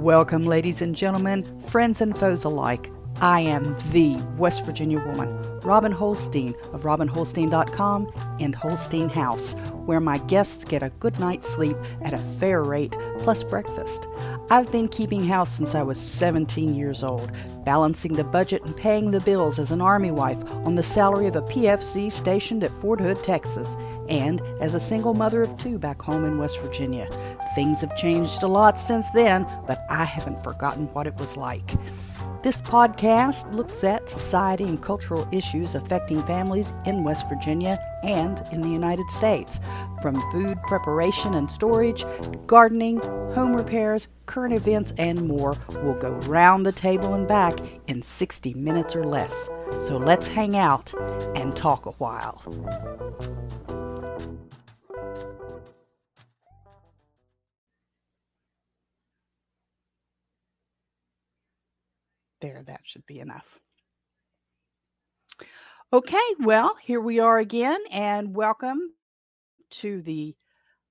Welcome, ladies and gentlemen, friends and foes alike. I am the West Virginia woman, Robin Holstein of RobinHolstein.com and Holstein House, where my guests get a good night's sleep at a fair rate plus breakfast. I've been keeping house since I was 17 years old, balancing the budget and paying the bills as an Army wife on the salary of a PFC stationed at Fort Hood, Texas, and as a single mother of two back home in West Virginia. Things have changed a lot since then, but I haven't forgotten what it was like. This podcast looks at society and cultural issues affecting families in West Virginia and in the United States, from food preparation and storage, gardening, home repairs, current events, and more. We'll go round the table and back in 60 minutes or less. So let's hang out and talk a while. There, that should be enough. Okay, well, here we are again, and welcome to the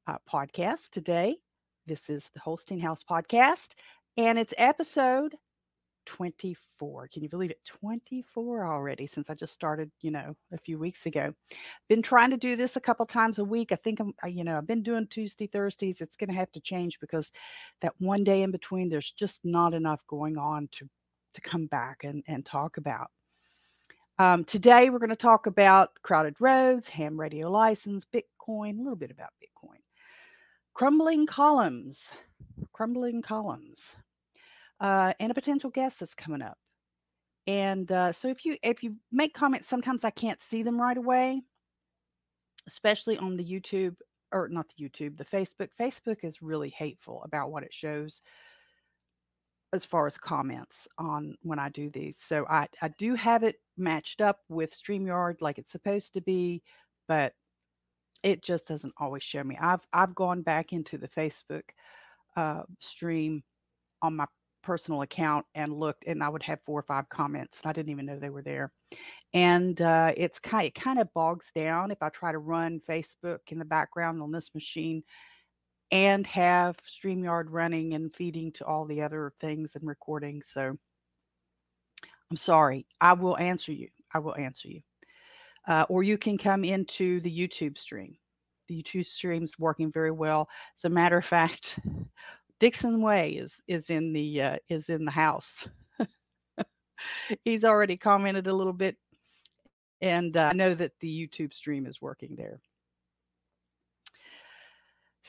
uh, podcast today. This is the Holstein House podcast, and it's episode 24. Can you believe it? 24 already since I just started, you know, a few weeks ago. Been trying to do this a couple times a week. I think I'm, you know, I've been doing Tuesday, Thursdays. It's going to have to change because that one day in between, there's just not enough going on to to come back and, and talk about. Um, today, we're going to talk about crowded roads, ham radio license, Bitcoin, a little bit about Bitcoin, crumbling columns, crumbling columns, uh, and a potential guest that's coming up. And uh, so, if you if you make comments, sometimes I can't see them right away, especially on the YouTube or not the YouTube, the Facebook. Facebook is really hateful about what it shows as far as comments on when I do these. So I, I do have it matched up with StreamYard like it's supposed to be, but it just doesn't always show me. I've I've gone back into the Facebook uh, stream on my personal account and looked, and I would have four or five comments, and I didn't even know they were there. And uh, it's kind it kind of bogs down if I try to run Facebook in the background on this machine and have StreamYard running and feeding to all the other things and recording. So I'm sorry. I will answer you. I will answer you. Uh, or you can come into the YouTube stream. The YouTube stream is working very well. As a matter of fact, Dixon Way is is in the uh, is in the house. He's already commented a little bit, and uh, I know that the YouTube stream is working there.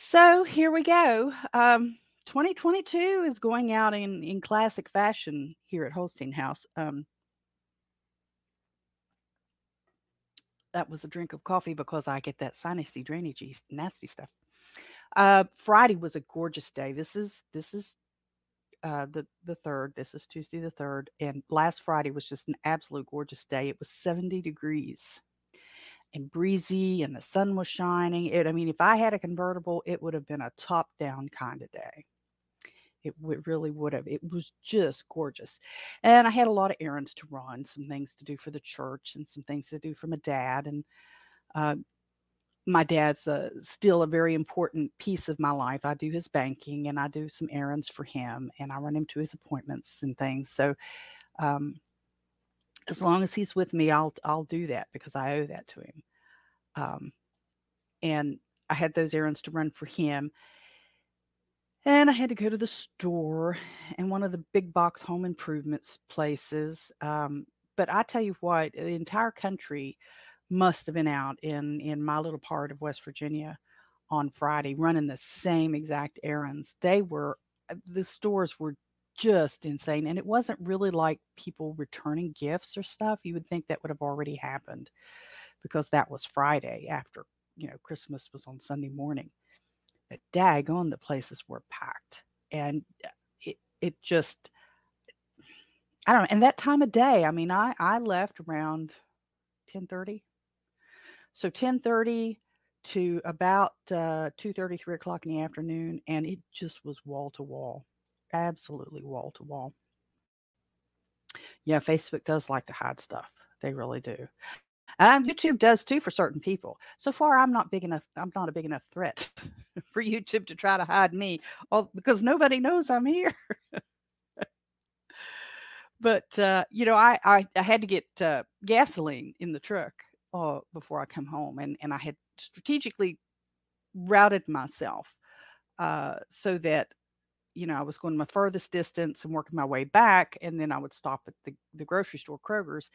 So here we go. Um, 2022 is going out in in classic fashion here at Holstein House. Um, that was a drink of coffee because I get that sinusy drainage nasty stuff. Uh, Friday was a gorgeous day. This is this is uh, the the third. This is Tuesday the third, and last Friday was just an absolute gorgeous day. It was 70 degrees and breezy and the sun was shining. It, I mean, if I had a convertible, it would have been a top down kind of day. It, it really would have. It was just gorgeous. And I had a lot of errands to run, some things to do for the church and some things to do for my dad. And uh, my dad's uh, still a very important piece of my life. I do his banking and I do some errands for him and I run him to his appointments and things. So, um, as long as he's with me, I'll I'll do that because I owe that to him. Um, and I had those errands to run for him. And I had to go to the store and one of the big box home improvements places. Um, but I tell you what, the entire country must have been out in in my little part of West Virginia on Friday running the same exact errands. They were uh, the stores were just insane. And it wasn't really like people returning gifts or stuff. You would think that would have already happened because that was Friday after, you know, Christmas was on Sunday morning. But daggone, the places were packed. And uh, it, it just, I don't know. And that time of day, I mean, I, I left around 1030. So 1030 to about uh, 2 3 o'clock in the afternoon. And it just was wall to wall absolutely wall to wall. Yeah, Facebook does like to hide stuff. They really do. And YouTube does too for certain people. So far, I'm not big enough. I'm not a big enough threat for YouTube to try to hide me, all, because nobody knows I'm here. but uh, you know, I, I I had to get uh, gasoline in the truck uh, before I come home, and and I had strategically routed myself uh, so that you know I was going my furthest distance and working my way back, and then I would stop at the the grocery store Kroger's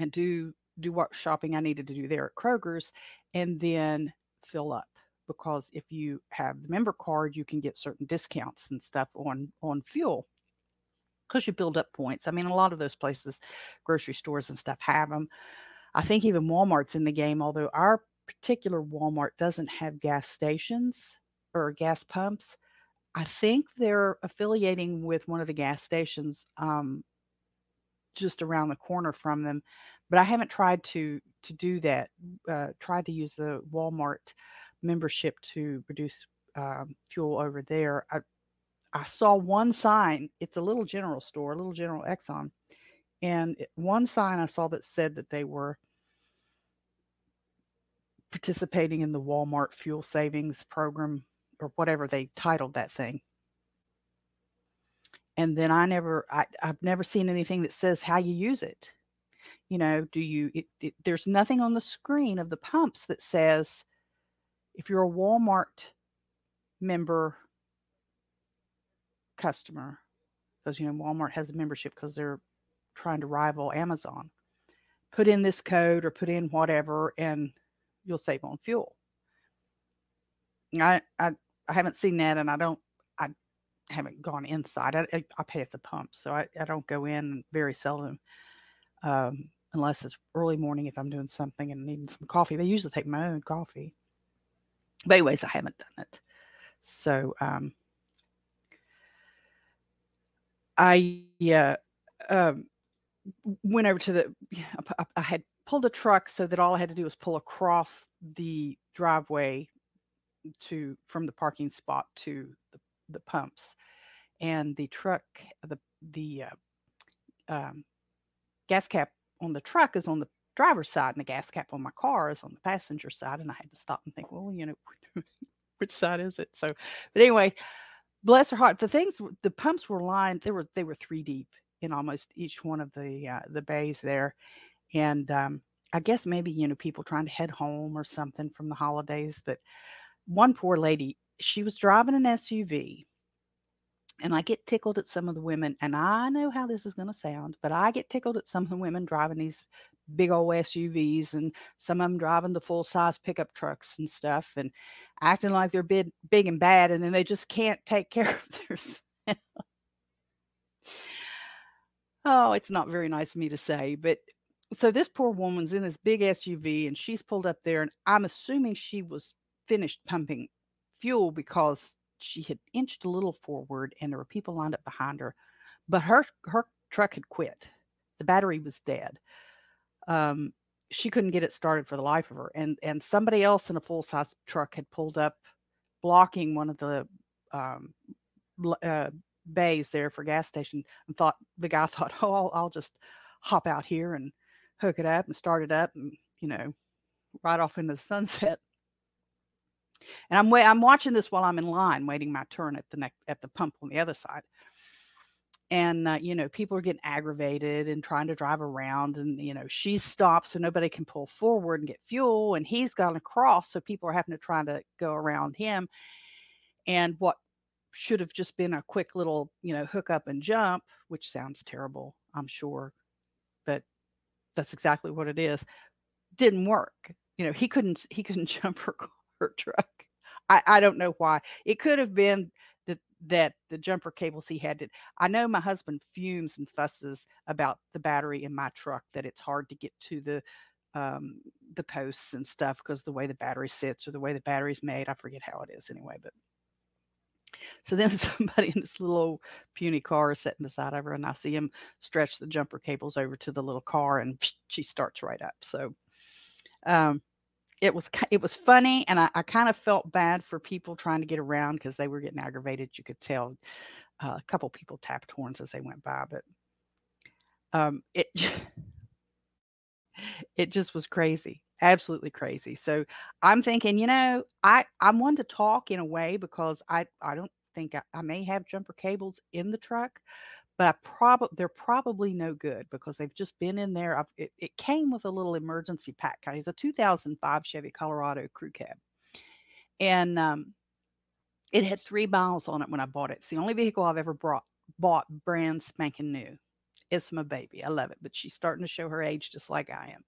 and do do what shopping I needed to do there at Kroger's, and then fill up because if you have the member card, you can get certain discounts and stuff on on fuel because you build up points. I mean, a lot of those places, grocery stores and stuff, have them. I think even Walmart's in the game, although our particular Walmart doesn't have gas stations or gas pumps. I think they're affiliating with one of the gas stations um, just around the corner from them, but I haven't tried to to do that. Uh, tried to use the Walmart membership to produce um, fuel over there. I, I saw one sign. It's a little general store, a little General Exxon, and one sign I saw that said that they were participating in the Walmart fuel savings program or whatever they titled that thing. And then I never, I, I've never seen anything that says how you use it. You know, do you, it, it, there's nothing on the screen of the pumps that says if you're a Walmart member customer, because, you know, Walmart has a membership because they're trying to rival Amazon, put in this code or put in whatever and you'll save on fuel. I, I, I haven't seen that and I don't, I haven't gone inside. I, I pay at the pump, so I, I don't go in very seldom. Um, unless it's early morning if I'm doing something and needing some coffee. I usually take my own coffee. But anyways, I haven't done it. So um I uh, um, went over to the I, I had pulled a truck so that all I had to do was pull across the driveway to from the parking spot to the, the pumps. And the truck the the uh, um, gas cap on the truck is on the driver's side and the gas cap on my car is on the passenger side. And i had to stop and think well you know which side is it? So but anyway bless her heart the things the pumps were lined they were they were three deep in almost each one of the uh, the bays there. And um, I guess maybe, you know, people trying to head home or something from the holidays. But one poor lady, she was driving an SUV. And I get tickled at some of the women, and I know how this is going to sound, but I get tickled at some of the women driving these big old SUVs and some of them driving the full size pickup trucks and stuff and acting like they're big, big and bad, and then they just can't take care of themselves. oh, it's not very nice of me to say, but so this poor woman's in this big SUV and she's pulled up there and I'm assuming she was finished pumping fuel because she had inched a little forward and there were people lined up behind her but her her truck had quit the battery was dead um, she couldn't get it started for the life of her and and somebody else in a full size truck had pulled up blocking one of the um, uh, bays there for gas station and thought the guy thought oh I'll, I'll just hop out here and hook it up and start it up and, you know, right off into the sunset. And I'm I'm watching this while I'm in line, waiting my turn at the next at the pump on the other side. And uh, you know, people are getting aggravated and trying to drive around, and you know, she stops so nobody can pull forward and get fuel, and he's gone across, so people are having to try to go around him. And what should have just been a quick little, you know, hook up and jump, which sounds terrible, I'm sure, but that's exactly what it is. Didn't work. You know, he couldn't he couldn't jump her her truck. I I don't know why. It could have been that that the jumper cables he had. To, I know my husband fumes and fusses about the battery in my truck that it's hard to get to the um, the posts and stuff because the way the battery sits or the way the battery's made. I forget how it is anyway, but so then somebody in this little puny car is sitting beside of her, and I see him stretch the jumper cables over to the little car, and she starts right up. So um, it was it was funny, and I, I kind of felt bad for people trying to get around because they were getting aggravated. You could tell uh, a couple people tapped horns as they went by, but um, it it just was crazy absolutely crazy so i'm thinking you know i i'm one to talk in a way because i i don't think I, I may have jumper cables in the truck but I probably they're probably no good because they've just been in there. It, it, came with a little emergency pack. It's a 2005 Chevy Colorado Crew Cab, and um, it had three miles on it when I bought it. It's the only vehicle I've ever brought bought brand spanking new. It's my baby. I love it, but she's starting to show her age just like I am.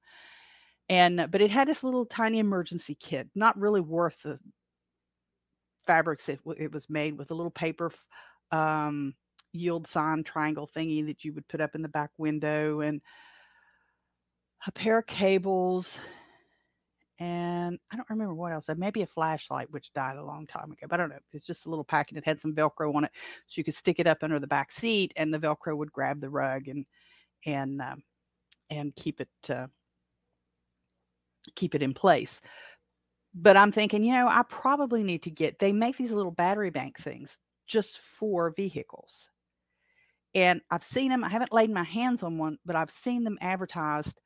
And but it had this little tiny emergency kit, not really worth the fabrics it, it was made with a little paper um, yield sign triangle thingy that you would put up in the back window and a pair of cables and I don't remember what else. Maybe a flashlight, which died a long time ago. But I don't know. It's just a little packet. It had some Velcro on it, so you could stick it up under the back seat, and the Velcro would grab the rug and and um, and keep it uh, keep it in place. But I'm thinking, you know, I probably need to get. They make these little battery bank things just for vehicles, and I've seen them. I haven't laid my hands on one, but I've seen them advertised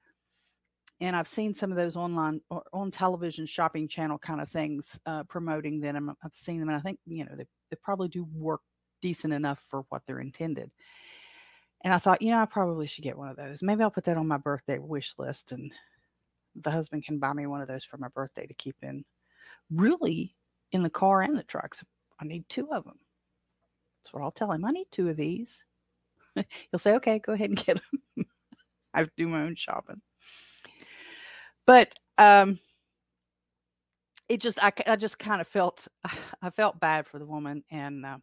and I've seen some of those online or on television shopping channel kind of things uh, promoting them. I've seen them, and I think you know they, they probably do work decent enough for what they're intended. And I thought, you know, I probably should get one of those. Maybe I'll put that on my birthday wish list, and the husband can buy me one of those for my birthday to keep in, really, in the car and the trucks. I need two of them. That's what I'll tell him. I need two of these. He'll say, okay, go ahead and get them. I do my own shopping. But um, it just I, I just kind of felt I felt bad for the woman and uh,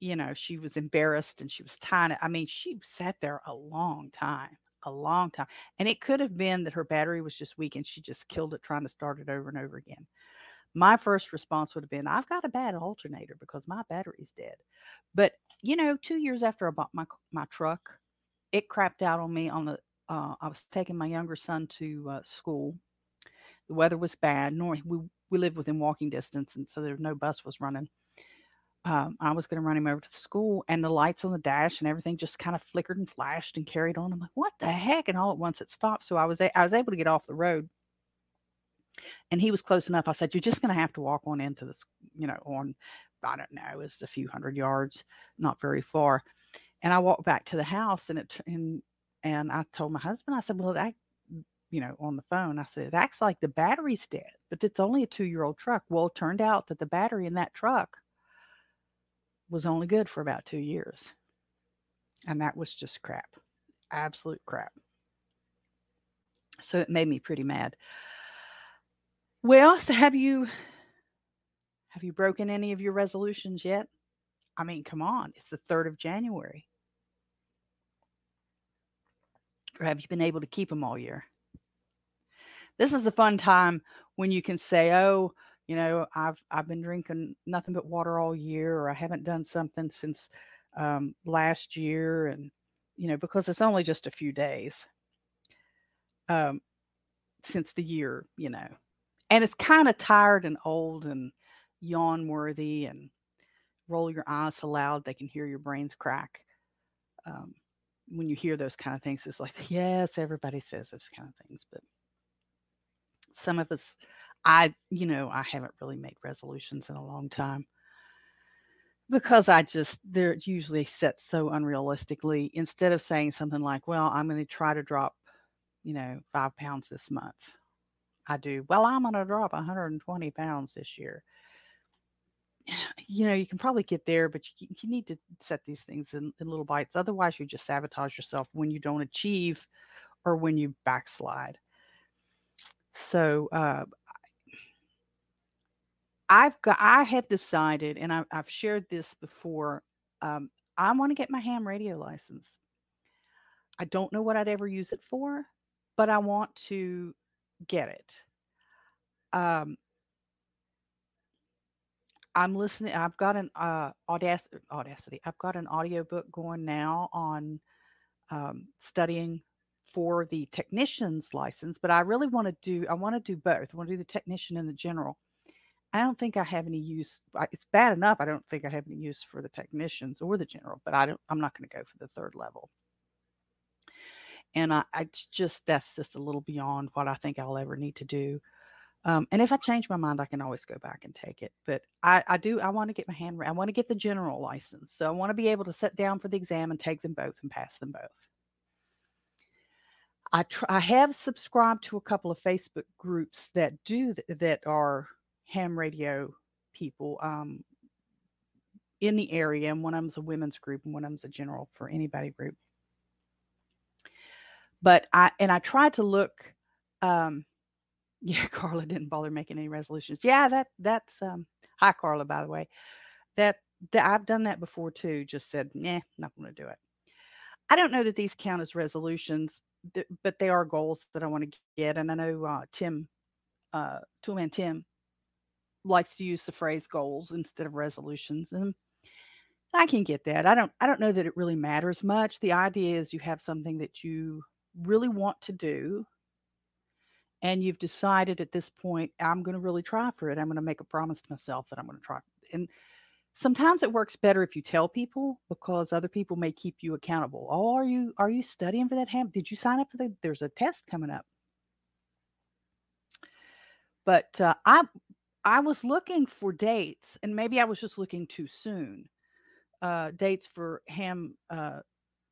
you know she was embarrassed and she was tying it. I mean she sat there a long time, a long time, and it could have been that her battery was just weak and she just killed it trying to start it over and over again. My first response would have been, I've got a bad alternator because my battery's dead. But you know, two years after I bought my my truck, it crapped out on me on the uh, I was taking my younger son to uh, school. The weather was bad. Nor we we lived within walking distance, and so there no bus was running. Um, I was going to run him over to the school, and the lights on the dash and everything just kind of flickered and flashed and carried on. I'm like, "What the heck?" And all at once it stopped. So I was a- I was able to get off the road, and he was close enough. I said, "You're just going to have to walk on into this, you know, on I don't know, it was a few hundred yards, not very far." And I walked back to the house, and it and and I told my husband, I said, well, that, mm, you know, on the phone, I said, it acts like the battery's dead, but it's only a two year old truck. Well, it turned out that the battery in that truck was only good for about two years. And that was just crap, absolute crap. So it made me pretty mad. Well, so have you have you broken any of your resolutions yet? I mean, come on, it's the 3rd of January. Or have you been able to keep them all year? This is a fun time when you can say, "Oh, you know, I've I've been drinking nothing but water all year, or I haven't done something since um, last year," and you know, because it's only just a few days um, since the year, you know, and it's kind of tired and old and yawn worthy and roll your eyes so loud they can hear your brains crack. Um, when you hear those kind of things, it's like, yes, everybody says those kind of things, but some of us, I, you know, I haven't really made resolutions in a long time because I just, they're usually set so unrealistically. Instead of saying something like, well, I'm going to try to drop, you know, five pounds this month, I do, well, I'm going to drop 120 pounds this year you know, you can probably get there, but you, you need to set these things in, in little bites. Otherwise, you just sabotage yourself when you don't achieve or when you backslide. So, uh, I've got, I have decided, and I, I've shared this before. Um, I want to get my ham radio license. I don't know what I'd ever use it for, but I want to get it. Um, I'm listening. I've got an uh, Audacity, Audacity. I've got an audiobook going now on um, studying for the technician's license, but I really want to do. I want to do both. I want to do the technician and the general. I don't think I have any use. It's bad enough. I don't think I have any use for the technicians or the general, but I don't. I'm not going to go for the third level. And I, I just that's just a little beyond what I think I'll ever need to do. Um, and if I change my mind, I can always go back and take it. But I, I do, I want to get my hand, I want to get the general license. So I want to be able to sit down for the exam and take them both and pass them both. I, tr- I have subscribed to a couple of Facebook groups that do th- that are ham radio people um, in the area, and one of them's a women's group, and one of them's a general for anybody group. But I and I tried to look. Um, yeah, Carla didn't bother making any resolutions. Yeah, that that's um, hi Carla, by the way. That, that I've done that before too. Just said, nah, not going to do it. I don't know that these count as resolutions, but they are goals that I want to get. And I know uh, Tim, uh, Toolman Tim, likes to use the phrase goals instead of resolutions, and I can get that. I don't. I don't know that it really matters much. The idea is you have something that you really want to do and you've decided at this point i'm going to really try for it. I'm going to make a promise to myself that i'm going to try. And sometimes it works better if you tell people because other people may keep you accountable. Oh are you are you studying for that ham did you sign up for the there's a test coming up. But uh, i i was looking for dates and maybe i was just looking too soon uh, dates for ham uh,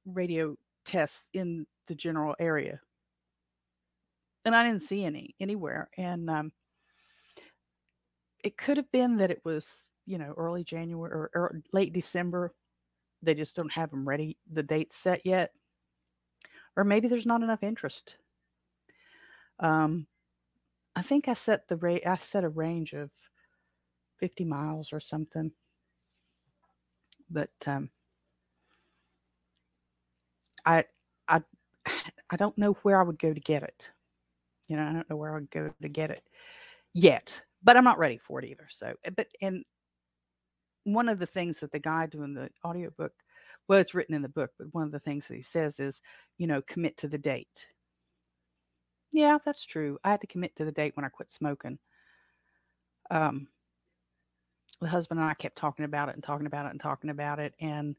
radio tests in the general area and I didn't see any anywhere. And um, it could have been that it was, you know, early January or, or late December. They just don't have them ready, the dates set yet. Or maybe there's not enough interest. Um, I think I set the rate. I set a range of 50 miles or something. But um, I I I don't know where I would go to get it. You know, I don't know where I'll go to get it yet, but I'm not ready for it either. So, eh, but and one of the things that the guy doing the audiobook, well, it's written in the book, but one of the things that he says is, you know, commit to the date. Yeah, that's true. I had to commit to the date when I quit smoking. Um, the husband and I kept talking about it and talking about it and talking about it, and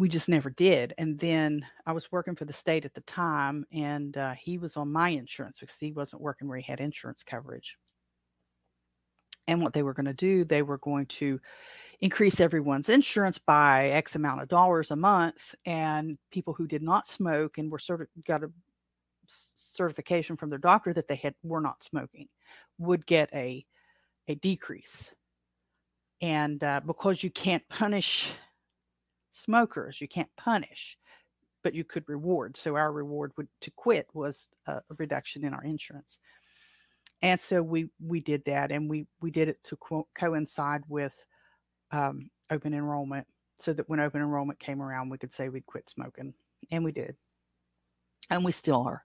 we just never did. And then I was working for the state at the time, and uh, he was on my insurance because he wasn't working where he had insurance coverage. And what they were going to do, they were going to increase everyone's insurance by X amount of dollars a month. And people who did not smoke and were sort of got a certification from their doctor that they had were not smoking would get a a decrease. And uh, because you can't punish smokers. You can't punish, but you could reward. So our reward would to quit was a, reduction in our insurance. And so we we did that, and we we did it to co- coincide with um, open enrollment, so that when open enrollment came around, we could say we'd quit smoking, and we did, and we still are.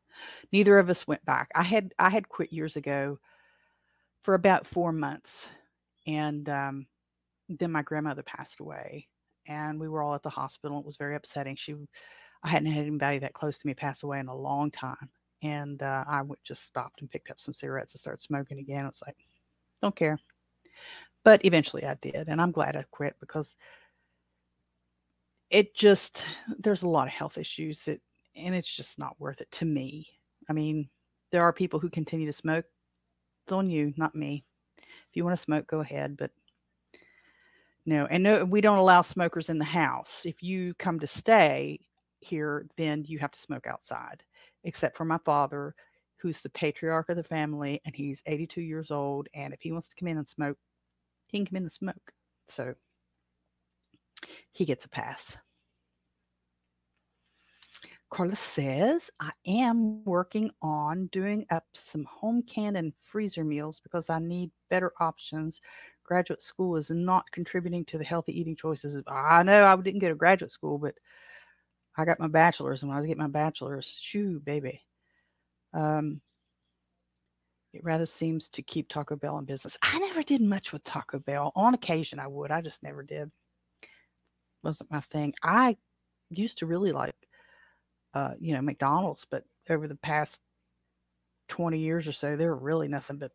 Neither of us went back. I had I had quit years ago for about four months, and um, then my grandmother passed away, and we were all at the hospital. It was very upsetting. She, I hadn't had anybody that close to me pass away in a long time, and uh, I just stopped and picked up some cigarettes and started smoking again. It's like, don't care. But eventually, I did, and I'm glad I quit because it just there's a lot of health issues that, and it's just not worth it to me. I mean, there are people who continue to smoke. It's on you, not me. If you want to smoke, go ahead, but no, and no, we don't allow smokers in the house. If you come to stay here, then you have to smoke outside, except for my father, who's the patriarch of the family, and he's 82 years old. And if he wants to come in and smoke, he can come in and smoke. So he gets a pass. Carla says, I am working on doing up some home canned and freezer meals because I need better options graduate school is not contributing to the healthy eating choices. I know I didn't go to graduate school, but I got my bachelor's, and when I was getting my bachelor's, shoo, baby. Um, it rather seems to keep Taco Bell in business. I never did much with Taco Bell. On occasion, I would. I just never did. Wasn't my thing. I used to really like, uh, you know, McDonald's, but over the past 20 years or so, they're really nothing but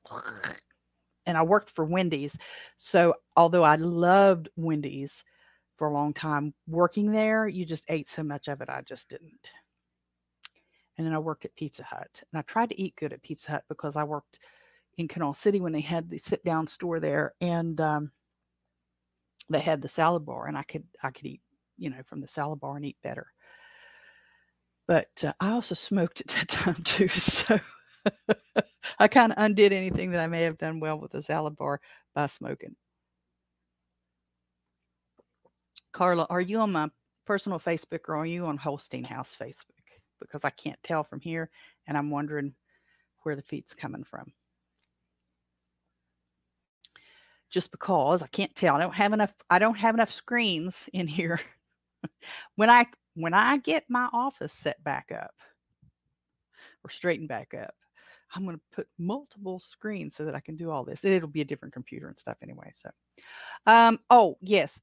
and I worked for Wendy's. So although I loved Wendy's for a long time, working there, you just ate so much of it, I just didn't. and then I worked at Pizza Hut. And I tried to eat good at Pizza Hut because I worked in Kanawha City when they had the sit down store there, and um, they had the salad bar, and I could I could eat you know from the salad bar and eat better. But uh, I also smoked at that time too, so I kind of undid anything that I may have done well with the salad bar by smoking. Carla, are you on my personal Facebook or are you on Holstein House Facebook? Because I can't tell from here and I'm wondering where the feed's coming from. Just because I can't tell. I don't have enough I don't have enough screens in here. when I when I get my office set back up or straightened back up, I'm going to put multiple screens so that I can do all this. It'll be a different computer and stuff anyway. So, um, oh yes,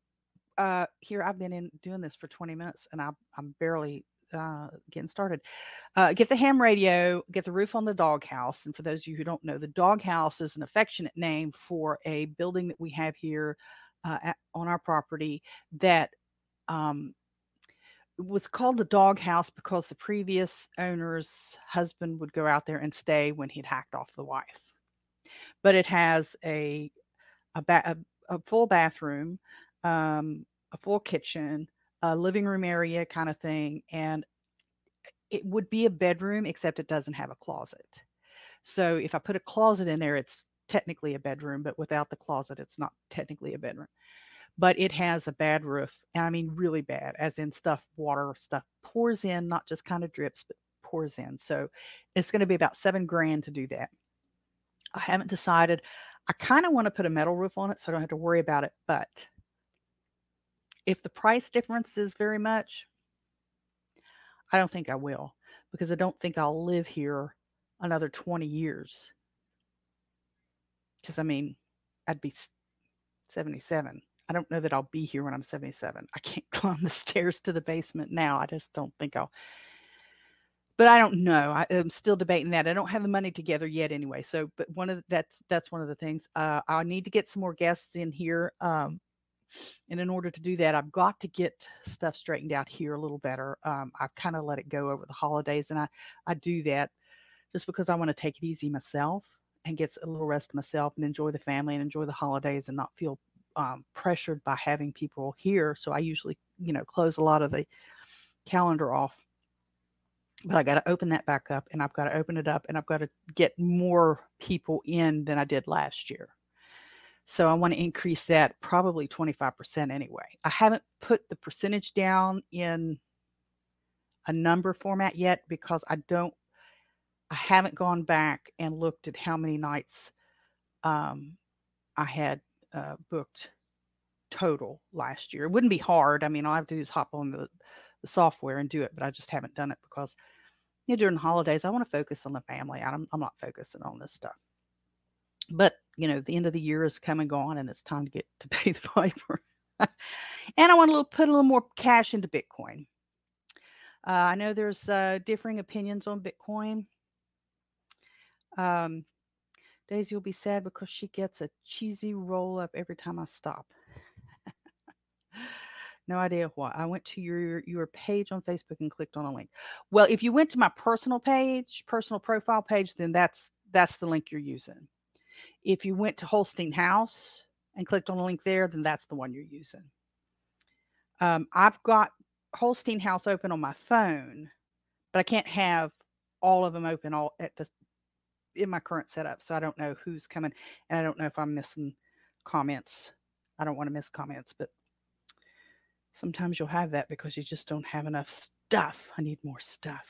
uh, here I've been in doing this for 20 minutes and I, I'm barely uh, getting started. Uh, get the ham radio, get the roof on the doghouse. And for those of you who don't know, the doghouse is an affectionate name for a building that we have here uh, at, on our property that um, was called the doghouse because the previous owner's husband would go out there and stay when he'd hacked off the wife. But it has a a, ba- a, a full bathroom, um, a full kitchen, a living room area kind of thing, and it would be a bedroom except it doesn't have a closet. So if I put a closet in there, it's technically a bedroom, but without the closet, it's not technically a bedroom but it has a bad roof. And I mean, really bad, as in stuff, water stuff pours in, not just kind of drips, but pours in. So it's going to be about seven grand to do that. I haven't decided. I kind of want to put a metal roof on it so I don't have to worry about it. But if the price difference is very much, I don't think I will because I don't think I'll live here another 20 years. Because I mean, I'd be 77. I don't know that I'll be here when I'm 77. I can't climb the stairs to the basement now. I just don't think I'll. But I don't know. I, am still debating that. I don't have the money together yet, anyway. So, but one of the, that's that's one of the things. Uh, I need to get some more guests in here, um, and in order to do that, I've got to get stuff straightened out here a little better. Um, I've kind of let it go over the holidays, and I I do that just because I want to take it easy myself and get a little rest myself and enjoy the family and enjoy the holidays and not feel um, pressured by having people here. So I usually, you know, close a lot of the calendar off. But I got to open that back up and I've got to open it up and I've got to get more people in than I did last year. So I want to increase that probably 25% anyway. I haven't put the percentage down in a number format yet because I don't, I haven't gone back and looked at how many nights um, I had uh, booked total last year. It wouldn't be hard. I mean, all I have to do is hop on the, the software and do it, but I just haven't done it because you know, during the holidays, I want to focus on the family. I'm, I'm not focusing on this stuff. But, you know, the end of the year is come and gone and it's time to get to pay the piper. and I want to put a little more cash into Bitcoin. Uh, I know there's uh, differing opinions on Bitcoin. Um, Daisy will be sad because she gets a cheesy roll up every time I stop. no idea why. I went to your your page on Facebook and clicked on a link. Well, if you went to my personal page, personal profile page, then that's that's the link you're using. If you went to Holstein House and clicked on a link there, then that's the one you're using. Um, I've got Holstein House open on my phone, but I can't have all of them open all at the in my current setup. So I don't know who's coming and I don't know if I'm missing comments. I don't want to miss comments, but sometimes you'll have that because you just don't have enough stuff. I need more stuff.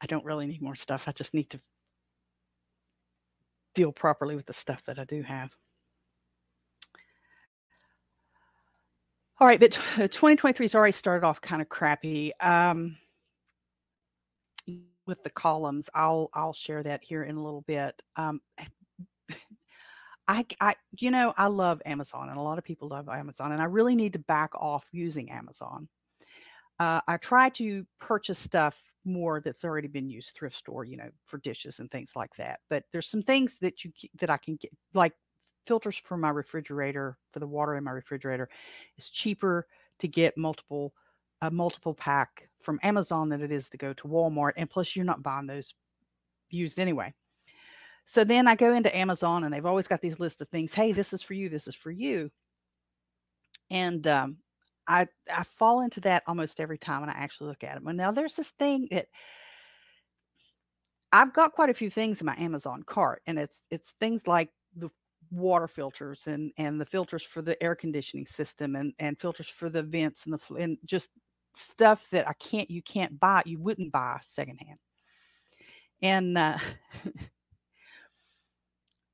I don't really need more stuff. I just need to deal properly with the stuff that I do have. All right, but 2023 has already started off kind of crappy. Um, with the columns. I'll I'll share that here in a little bit. Um, I, I, you know, I love Amazon, and a lot of people love Amazon, and I really need to back off using Amazon. Uh, I try to purchase stuff more that's already been used thrift store, you know, for dishes and things like that. But there's some things that you that I can get, like filters for my refrigerator for the water in my refrigerator. It's cheaper to get multiple a multiple pack from Amazon than it is to go to Walmart. And plus, you're not buying those used anyway. So then I go into Amazon and they've always got these lists of things. Hey, this is for you. This is for you. And um, I I fall into that almost every time when I actually look at them. And now there's this thing that I've got quite a few things in my Amazon cart, and it's it's things like the water filters and and the filters for the air conditioning system and and filters for the vents and the and just stuff that I can't you can't buy you wouldn't buy secondhand. And uh,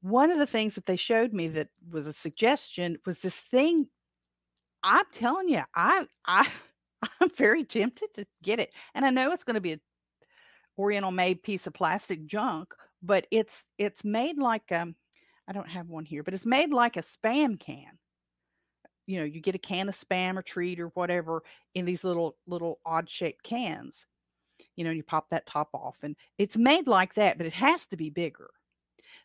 one of the things that they showed me that was a suggestion was this thing. I'm telling you, I I I'm very tempted to get it, and I know it's going to be a Oriental made piece of plastic junk, but it's it's made like um I don't have one here, but it's made like a spam can. You know, you get a can of spam or Treet or whatever in these little little odd shaped cans. You know, and you pop that top off, and it's made like that, but it has to be bigger.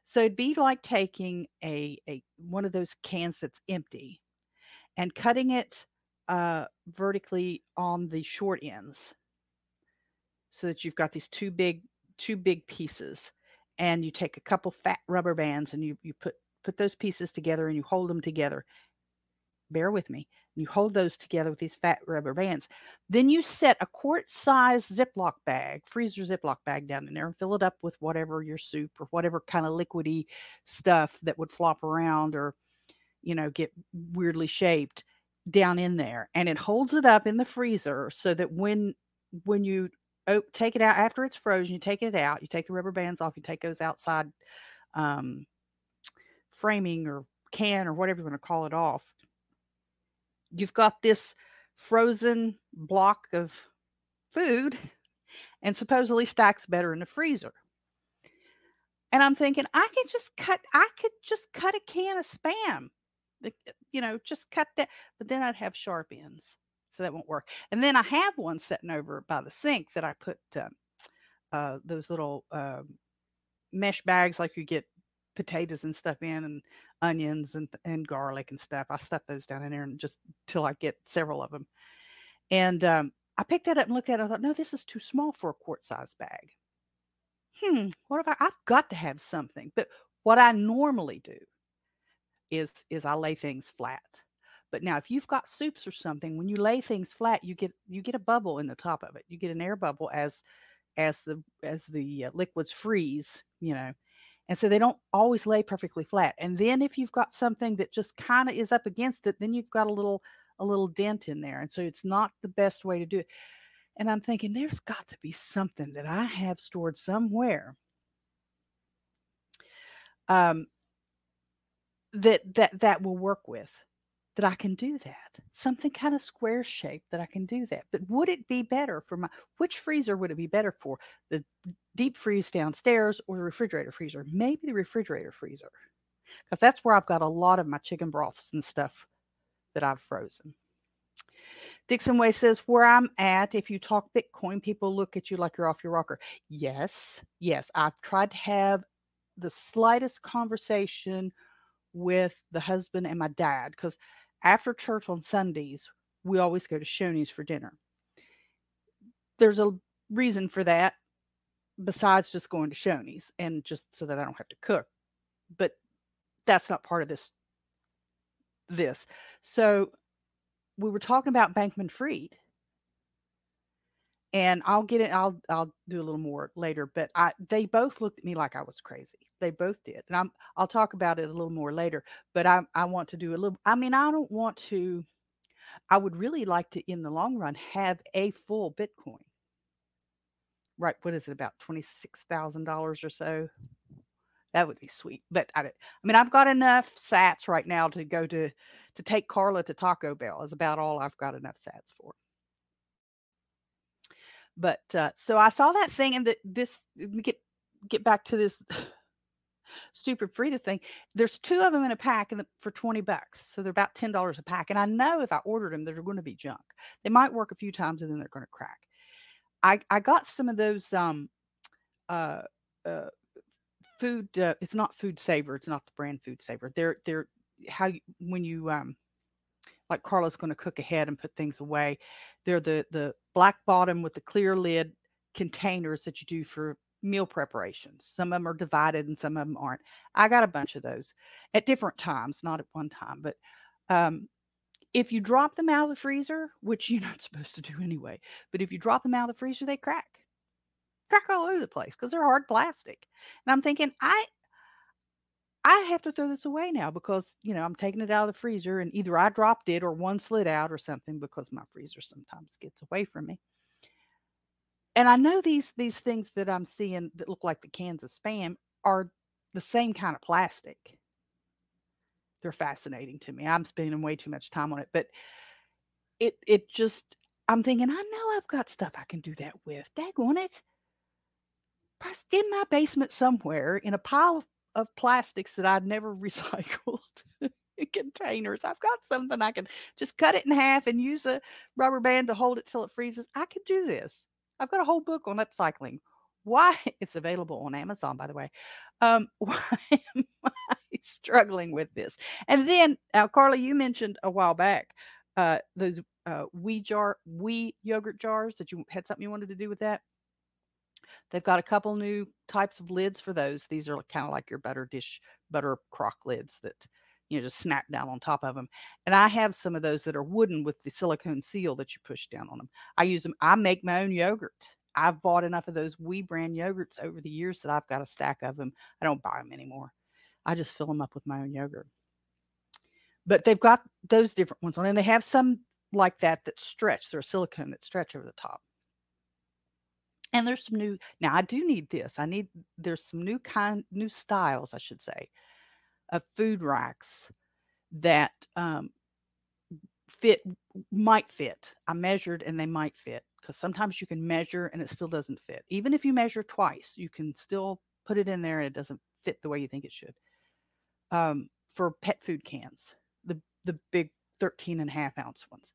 So it'd be like taking a a one of those cans that's empty and cutting it uh, vertically on the short ends, so that you've got these two big two big pieces, and you take a couple fat rubber bands and you you put put those pieces together and you hold them together. Bear with me. You hold those together with these fat rubber bands. Then you set a quart size Ziploc bag, freezer Ziploc bag down in there and fill it up with whatever your soup or whatever kind of liquidy stuff that would flop around or, you know, get weirdly shaped down in there. And it holds it up in the freezer so that when when you oh, take it out after it's frozen, you take it out, you take the rubber bands off, you take those outside um, framing or can or whatever you want to call it off you've got this frozen block of food and supposedly stacks better in the freezer. And I'm thinking, I could just cut, I could just cut a can of spam, you know, just cut that, but then I'd have sharp ends. So that won't work. And then I have one sitting over by the sink that I put uh, uh, those little uh, mesh bags like you get potatoes and stuff in and onions and and garlic and stuff. I stuff those down in there and just till I get several of them. And um, I picked that up and looked at it. I thought, no, this is too small for a quart size bag. Hmm, what if I? I've got to have something. But what I normally do is is I lay things flat. But now, if you've got soups or something, when you lay things flat, you get you get a bubble in the top of it. You get an air bubble as as the as the uh, liquids freeze. You know, and so they don't always lay perfectly flat. And then if you've got something that just kind of is up against it, then you've got a little a little dent in there. And so it's not the best way to do it. And I'm thinking there's got to be something that I have stored somewhere um, that that that will work with that I can do that. Something kind of square shaped that I can do that. But would it be better for my which freezer would it be better for? The deep freeze downstairs or the refrigerator freezer? Maybe the refrigerator freezer. Because that's where I've got a lot of my chicken broths and stuff that I've frozen. Dixon Way says, Where I'm at, if you talk Bitcoin, people look at you like you're off your rocker. Yes, yes. I've tried to have the slightest conversation with the husband and my dad because after church on Sundays, we always go to Shoney's for dinner. There's a reason for that besides just going to Shoney's and just so that I don't have to cook. But that's not part of this this. So we were talking about Bankman Fried. And I'll get it I'll I'll do a little more later, but I they both looked at me like I was crazy. They both did. And I'm I'll talk about it a little more later, but I I want to do a little I mean, I don't want to I would really like to in the long run have a full Bitcoin. Right, what is it about $26,000 or so? That would be sweet. But I, I mean, I've got enough sats right now to go to to take Carla to Taco Bell is about all I've got enough sats for. But uh, so I saw that thing, and that this get get back to this stupid Frida thing. There's two of them in a pack the, for 20 bucks. So they're about $10 a pack. And I know if I ordered them, they're going to be junk. They might work a few times and then they're going to crack. I, I got some of those um, uh, uh, food. Uh, it's not food saver. It's not the brand food saver. They're, they're how you, when you um, like Carla's going to cook ahead and put things away. They're the the black bottom with the clear lid containers that you do for meal preparations. Some of them are divided and some of them aren't. I got a bunch of those at different times, not at one time, but um, if you drop them out of the freezer, which you're not supposed to do anyway, but if you drop them out of the freezer, they crack. Crack all over the place because they're hard plastic. And I'm thinking, I I have to throw this away now because, you know, I'm taking it out of the freezer and either I dropped it or one slid out or something because my freezer sometimes gets away from me. And I know these these things that I'm seeing that look like the cans of spam are the same kind of plastic. They're fascinating to me. I'm spending way too much time on it, but it it just I'm thinking, I know I've got stuff I can do that with. Daggone it. In my basement somewhere in a pile of of plastics that I'd never recycled containers. I've got something I can just cut it in half and use a rubber band to hold it till it freezes. I could do this. I've got a whole book on upcycling. Why it's available on Amazon, by the way. Um, why am I struggling with this? And then, now, Carla, you mentioned a while back uh, those uh, Oui jar, Oui yogurt jars that you had something you wanted to do with that. They've got a couple new types of lids for those. These are kind of like your butter dish, butter crock lids that you know just snap down on top of them. And I have some of those that are wooden with the silicone seal that you push down on them. I use them. I make my own yogurt. I've bought enough of those Oui brand yogurts over the years that I've got a stack of them. I don't buy them anymore. I just fill them up with my own yogurt. But they've got those different ones on, and they have some like that that stretch. They're silicone that stretch over the top. And there's some new now I do need this. I need there's some new kind new styles, I should say, of food racks that um fit might fit. I measured and they might fit because sometimes you can measure and it still doesn't fit. Even if you measure twice, you can still put it in there and it doesn't fit the way you think it should. Um, for pet food cans, the the big 13 and a half ounce ones.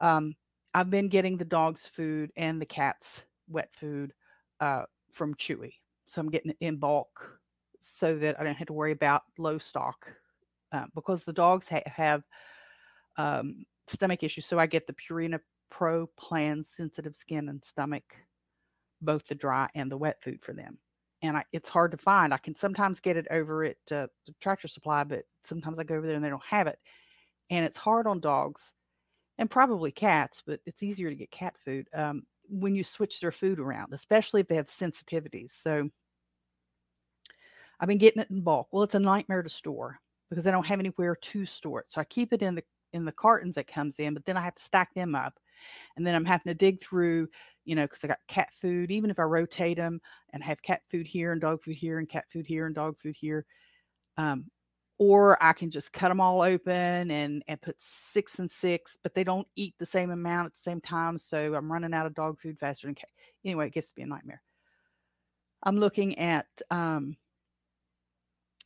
Um, I've been getting the dog's food and the cat's wet food uh, from Chewy. So I'm getting it in bulk so that I don't have to worry about low stock uh, because the dogs ha- have um, stomach issues. So I get the Purina Pro Plan sensitive skin and stomach, both the dry and the wet food for them. And I, it's hard to find. I can sometimes get it over at uh, the Tractor Supply, but sometimes I go over there and they don't have it. And it's hard on dogs and probably cats, but it's easier to get cat food. Um, when you switch their food around, especially if they have sensitivities. So I've been getting it in bulk. Well, it's a nightmare to store because I don't have anywhere to store it. So I keep it in the in the cartons that comes in, but then I have to stack them up. And then I'm having to dig through, you know, because I got cat food. Even if I rotate them and have cat food here and dog food here and cat food here and dog food here, um, or I can just cut them all open and and put six and six, but they don't eat the same amount at the same time, so I'm running out of dog food faster. And anyway, it gets to be a nightmare. I'm looking at um,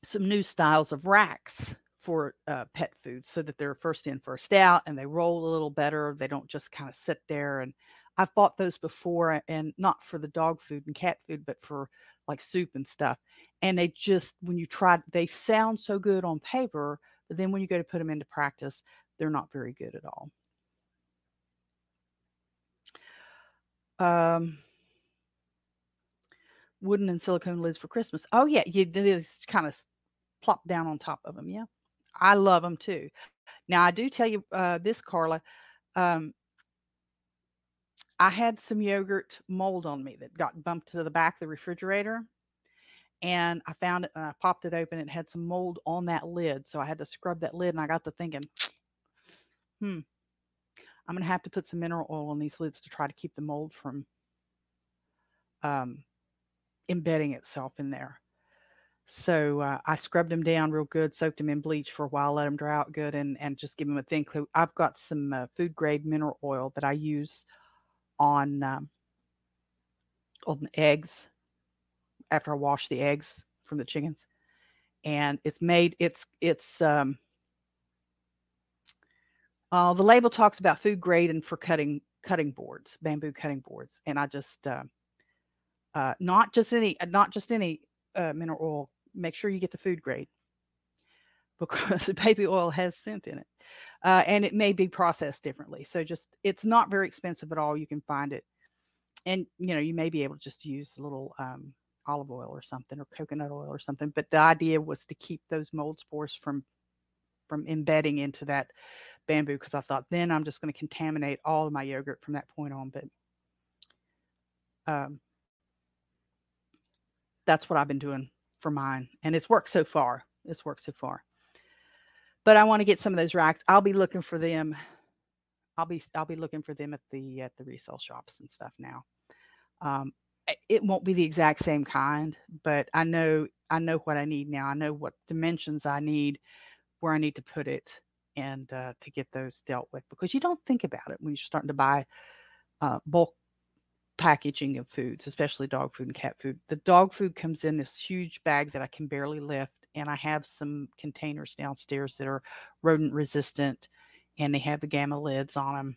some new styles of racks for uh, pet food, so that they're first in, first out, and they roll a little better. They don't just kind of sit there. And I've bought those before, and not for the dog food and cat food, but for like soup and stuff and they just when you try they sound so good on paper but then when you go to put them into practice they're not very good at all. Um wooden and silicone lids for christmas. Oh yeah you just kind of plop down on top of them yeah. I love them too. Now i do tell you uh, this carla um, i had some yogurt mold on me that got bumped to the back of the refrigerator and I found it and I popped it open. It had some mold on that lid. So I had to scrub that lid and I got to thinking, hmm, I'm going to have to put some mineral oil on these lids to try to keep the mold from um, embedding itself in there. So uh, I scrubbed them down real good, soaked them in bleach for a while, let them dry out good, and and just give them a thin coat. I've got some uh, food grade mineral oil that I use on um, on eggs after I wash the eggs from the chickens. And it's made it's it's um uh, the label talks about food grade and for cutting cutting boards, bamboo cutting boards, and I just uh, uh, not just any not just any uh, mineral oil. Make sure you get the food grade because the baby oil has scent in it. uh, and it may be processed differently. So just it's not very expensive at all. You can find it, and you know you may be able to just use a little um, olive oil or something or coconut oil or something. But the idea was to keep those mold spores from from embedding into that bamboo because I thought then I'm just going to contaminate all of my yogurt from that point on. But um, that's what I've been doing for mine, and it's worked so far. It's worked so far. But I want to get some of those racks. I'll be looking for them. I'll be I'll be looking for them at the at the resale shops and stuff now. Um, it won't be the exact same kind, but I know I know what I need now. I know what dimensions I need, where I need to put it, and uh, to get those dealt with. Because you don't think about it when you're starting to buy uh, bulk packaging of foods, especially dog food and cat food. The dog food comes in this huge bag that I can barely lift, and I have some containers downstairs that are rodent resistant, and they have the gamma lids on them,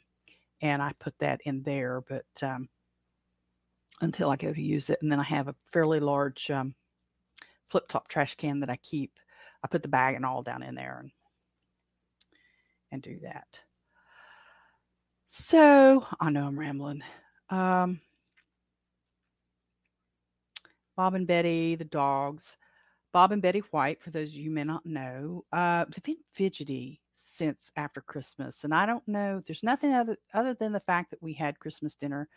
and I put that in there. But um, until I go to use it, and then I have a fairly large um, flip top trash can that I keep. I put the bag and all down in there and and do that. So I know I'm rambling. Um, Bob and Betty, the dogs. Bob and Betty White, for those of you may not know, uh, they've been fidgety since after Christmas. And I don't know, there's nothing other, other than the fact that we had Christmas dinner.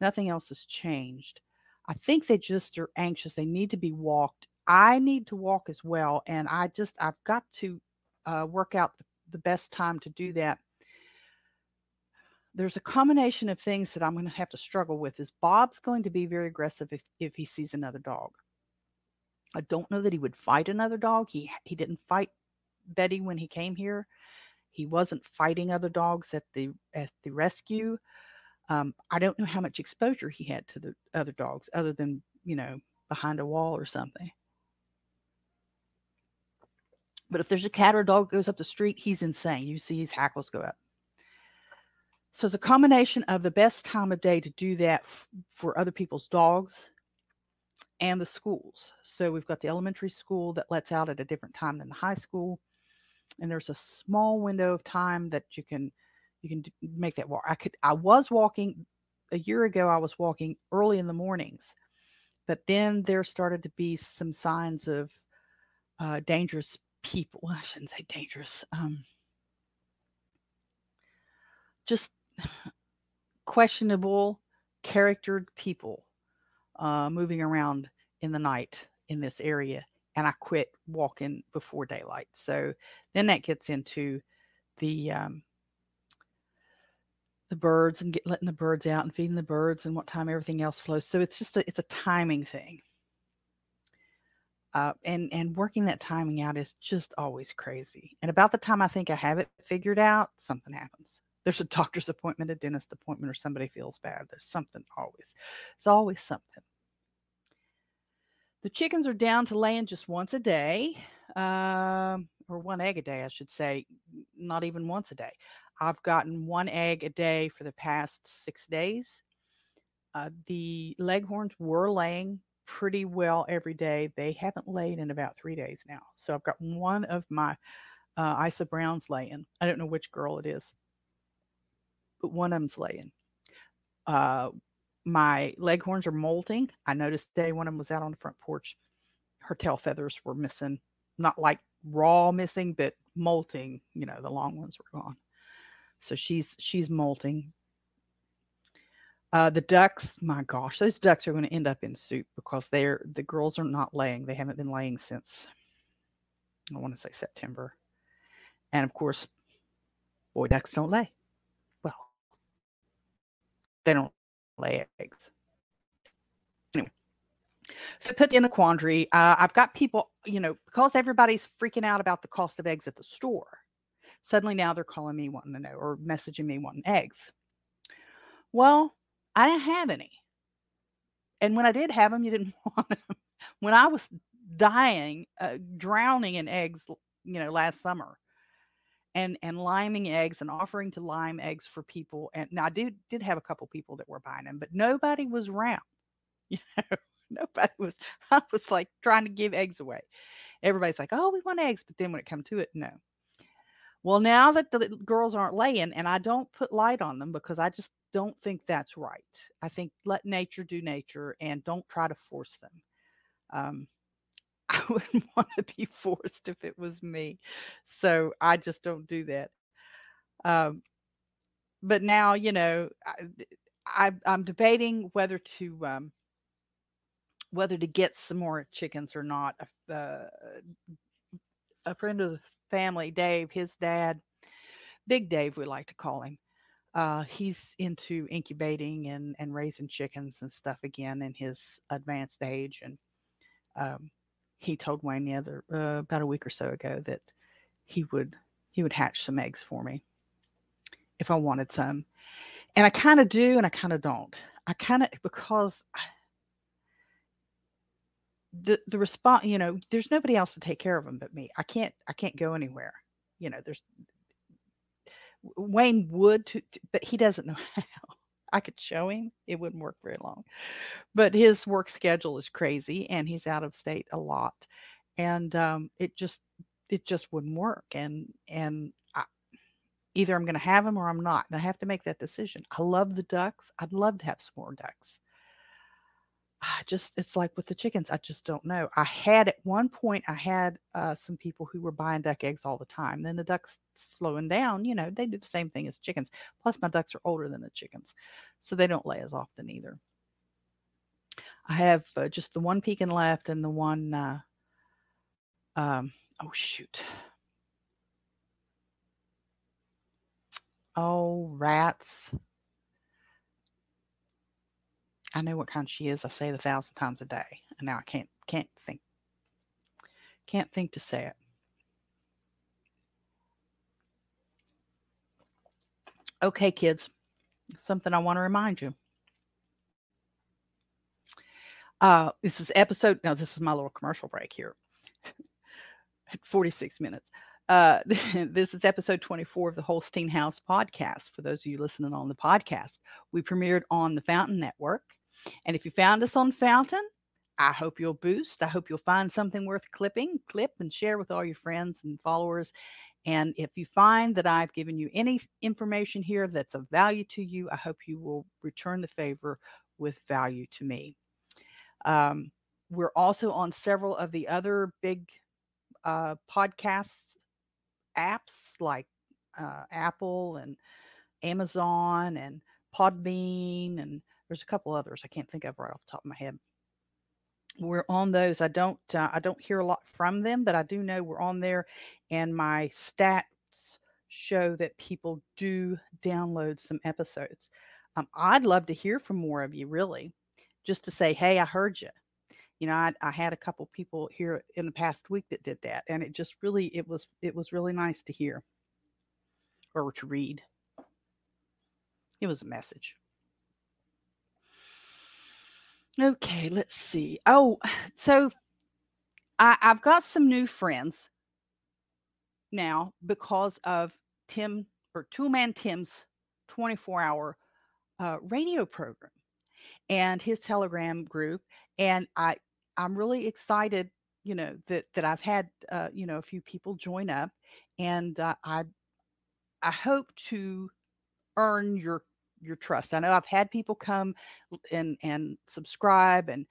Nothing else has changed. I think they just are anxious. They need to be walked. I need to walk as well. And I just, I've got to uh, work out the, the best time to do that there's a combination of things that I'm going to have to struggle with. Is Bob's going to be very aggressive if, if he sees another dog? I don't know that he would fight another dog. He he didn't fight Betty when he came here. He wasn't fighting other dogs at the at the rescue. Um, I don't know how much exposure he had to the other dogs, other than you know behind a wall or something. But if there's a cat or a dog goes up the street, he's insane. You see his hackles go up. So it's a combination of the best time of day to do that f- for other people's dogs and the schools. So we've got the elementary school that lets out at a different time than the high school. And there's a small window of time that you can you can make that walk. I could I was walking a year ago I was walking early in the mornings. But then there started to be some signs of uh, dangerous people. I shouldn't say dangerous. Um, just questionable charactered people uh, moving around in the night in this area and I quit walking before daylight. So then that gets into the um, the birds and get, letting the birds out and feeding the birds and what time everything else flows. So it's just a, it's a timing thing. Uh, and and working that timing out is just always crazy. And about the time I think I have it figured out, something happens there's a doctor's appointment, a dentist appointment, or somebody feels bad. There's something always. It's always something. The chickens are down to laying just once a day, um, or one egg a day, I should say, not even once a day. I've gotten one egg a day for the past six days. Uh, the leghorns were laying pretty well every day. They haven't laid in about three days now. So I've got one of my uh, Isa Browns laying. I don't know which girl it is but one of them's laying. Uh, my leghorns are molting. I noticed today one of them was out on the front porch. Her tail feathers were missing, not like raw missing, but molting. You know, the long ones were gone. So she's she's molting. Uh, the ducks, my gosh, those ducks are going to end up in soup because they're the girls are not laying. They haven't been laying since I want to say September, and of course, boy ducks don't lay Well, they don't lay eggs. Anyway, so put in a quandary. Uh, I've got people, you know, because everybody's freaking out about the cost of eggs at the store. Suddenly now they're calling me wanting to know or messaging me wanting eggs. Well, I didn't have any. And when I did have them, you didn't want them. When I was dying, uh, drowning in eggs, you know, last summer, and and liming eggs and offering to lime eggs for people. And now I did did have a couple people that were buying them, but nobody was around. You know, nobody was. I was like trying to give eggs away. Everybody's like, "Oh, we want eggs," but then when it comes to it, no. Well, now that the girls aren't laying, and I don't put light on them because I just don't think that's right. I think let nature do nature and don't try to force them. Um, I wouldn't want to be forced if it was me. So I just don't do that. Um, but now, you know, I, am debating whether to um, whether to get some more chickens or not. Uh, a friend of family, Dave, his dad, Big Dave, we like to call him. Uh, he's into incubating and, and raising chickens and stuff again in his advanced age. And um, he told Wayne the other uh, about a week or so ago that he would he would hatch some eggs for me if I wanted some. And I kind of do and I kind of don't. I kind of because I, the the response, you know, there's nobody else to take care of them but me. I can't I can't go anywhere. You know, there's Wayne would, but he doesn't know how. I could show him. It wouldn't work very long. But his work schedule is crazy and he's out of state a lot. And um, it just it just wouldn't work. And and either I'm going to have him or I'm not. And I have to make that decision. I love the ducks. I'd love to have some more ducks. I just it's like with the chickens, I just don't know. I had at one point I had uh, some people who were buying duck eggs all the time. Then the ducks slowing down, you know, they do the same thing as chickens. Plus my ducks are older than the chickens, so they don't lay as often either. I have uh, just the one pekin left and the one. Uh, um, oh shoot. Oh rats. I know what kind she is. I say it a thousand times a day, and now I can't can't think can't think to say it. Okay, kids, something I want to remind you. Uh, this is episode. Now, this is my little commercial break here. 46 minutes. Uh, this is episode 24 of the Holstein House podcast. For those of you listening on the podcast, we premiered on the Fountain Network and if you found us on Fountain, I hope you'll boost. I hope you'll find something worth clipping, clip, and share with all your friends and followers. And if you find that I've given you any information here that's of value to you, I hope you will return the favor with value to me. Um, we're also on several of the other big uh, podcasts apps like uh, Apple and Amazon and Podbean and there's a couple others I can't think of right off the top of my head. We're on those. I don't uh, I don't hear a lot from them, but I do know we're on there, and my stats show that people do download some episodes. Um, I'd love to hear from more of you, really, just to say, hey, I heard you. You know, I, I had a couple people here in the past week that did that, and it just really it was it was really nice to hear or to read. It was a message. Okay, let's see. Oh, so I, I've got some new friends now because of Tim or Two Man Tim's 24 hour uh, radio program and his Telegram group. And I, I'm really excited, you know, that that I've had, uh, you know, a few people join up, and uh, I, I hope to earn your your trust. I know I've had people come and and subscribe and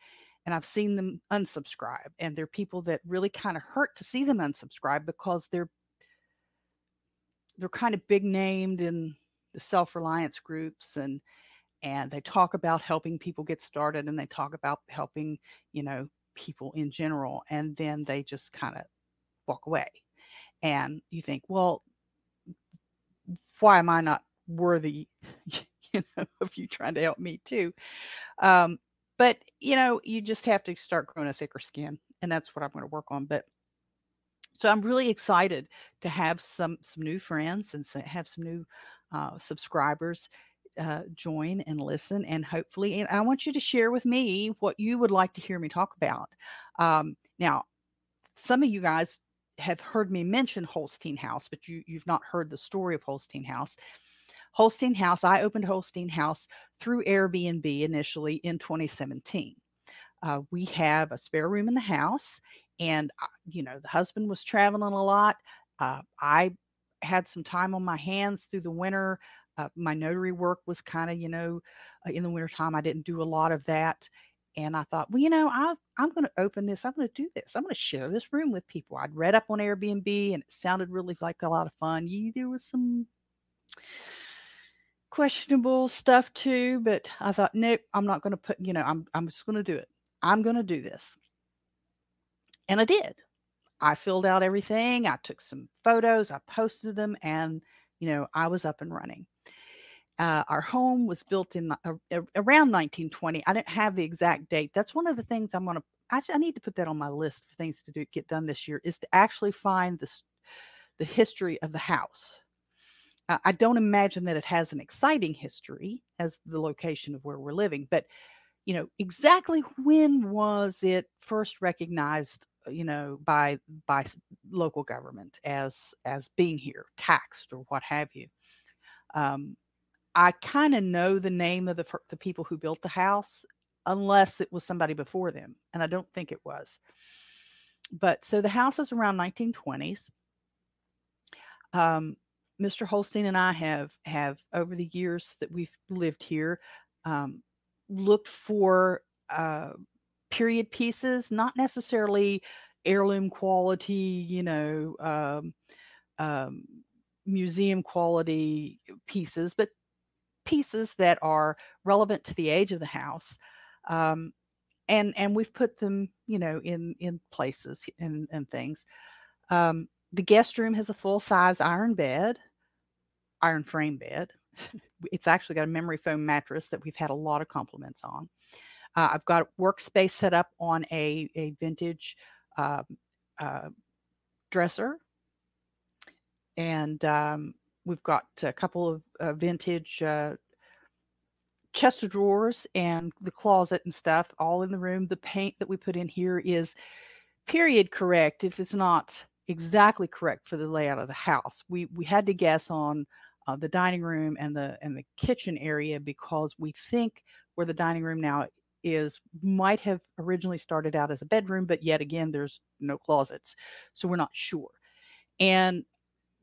and I've seen them unsubscribe and they're people that really kind of hurt to see them unsubscribe because they're they're kind of big named in the self-reliance groups and and they talk about helping people get started and they talk about helping, you know, people in general and then they just kind of walk away. And you think, well, why am I not worthy you know, of you trying to help me too. Um, but you know, you just have to start growing a thicker skin, and that's what I'm going to work on. But so I'm really excited to have some some new friends and have some new uh, subscribers uh, join and listen, and hopefully, and I want you to share with me what you would like to hear me talk about. Um, now, some of you guys have heard me mention Holstein House, but you you've not heard the story of Holstein House. Holstein House, I opened Holstein House through Airbnb initially in 2017. Uh, we have a spare room in the house, and uh, you know the husband was traveling a lot. Uh, I had some time on my hands through the winter. Uh, my notary work was kind of, you know, uh, in the wintertime, I didn't do a lot of that. And I thought, well, you know, I, I'm going to open this. I'm going to do this. I'm going to share this room with people. I'd read up on Airbnb and it sounded really like a lot of fun. Yeah, there was some questionable stuff too, but I thought, nope, I'm not going to put, you know, I'm, I'm just going to do it. I'm going to do this. And I did. I filled out everything. I took some photos, I posted them, and, you know, I was up and running. Uh, our home was built in uh, around 1920. I didn't have the exact date. That's one of the things I'm going to. I need to put that on my list for things to do get done this year. Is to actually find this the history of the house. Uh, I don't imagine that it has an exciting history as the location of where we're living, but you know exactly when was it first recognized uh, you know by by local government as as being here taxed or what have you um, I kind of know the name of the the people who built the house, unless it was somebody before them, and I don't think it was. But so the house is around 1920s. Um, Mr. Holstein and I have have over the years that we've lived here um, looked for uh, period pieces, not necessarily heirloom quality, you know, um, um, museum quality pieces, but pieces that are relevant to the age of the house. Um, and and we've put them, you know, in in places and and things. Um, the guest room has a full size iron bed, iron frame bed. it's actually got a memory foam mattress that we've had a lot of compliments on. Uh, I've got workspace set up on a a vintage uh, uh, dresser, and um, We've got a couple of uh, vintage uh, chest of drawers and the closet and stuff all in the room. The paint that we put in here is period correct if it's not exactly correct for the layout of the house. We we had to guess on uh, the dining room and the and the kitchen area because we think where the dining room now is might have originally started out as a bedroom, but yet again there's no closets, so we're not sure. And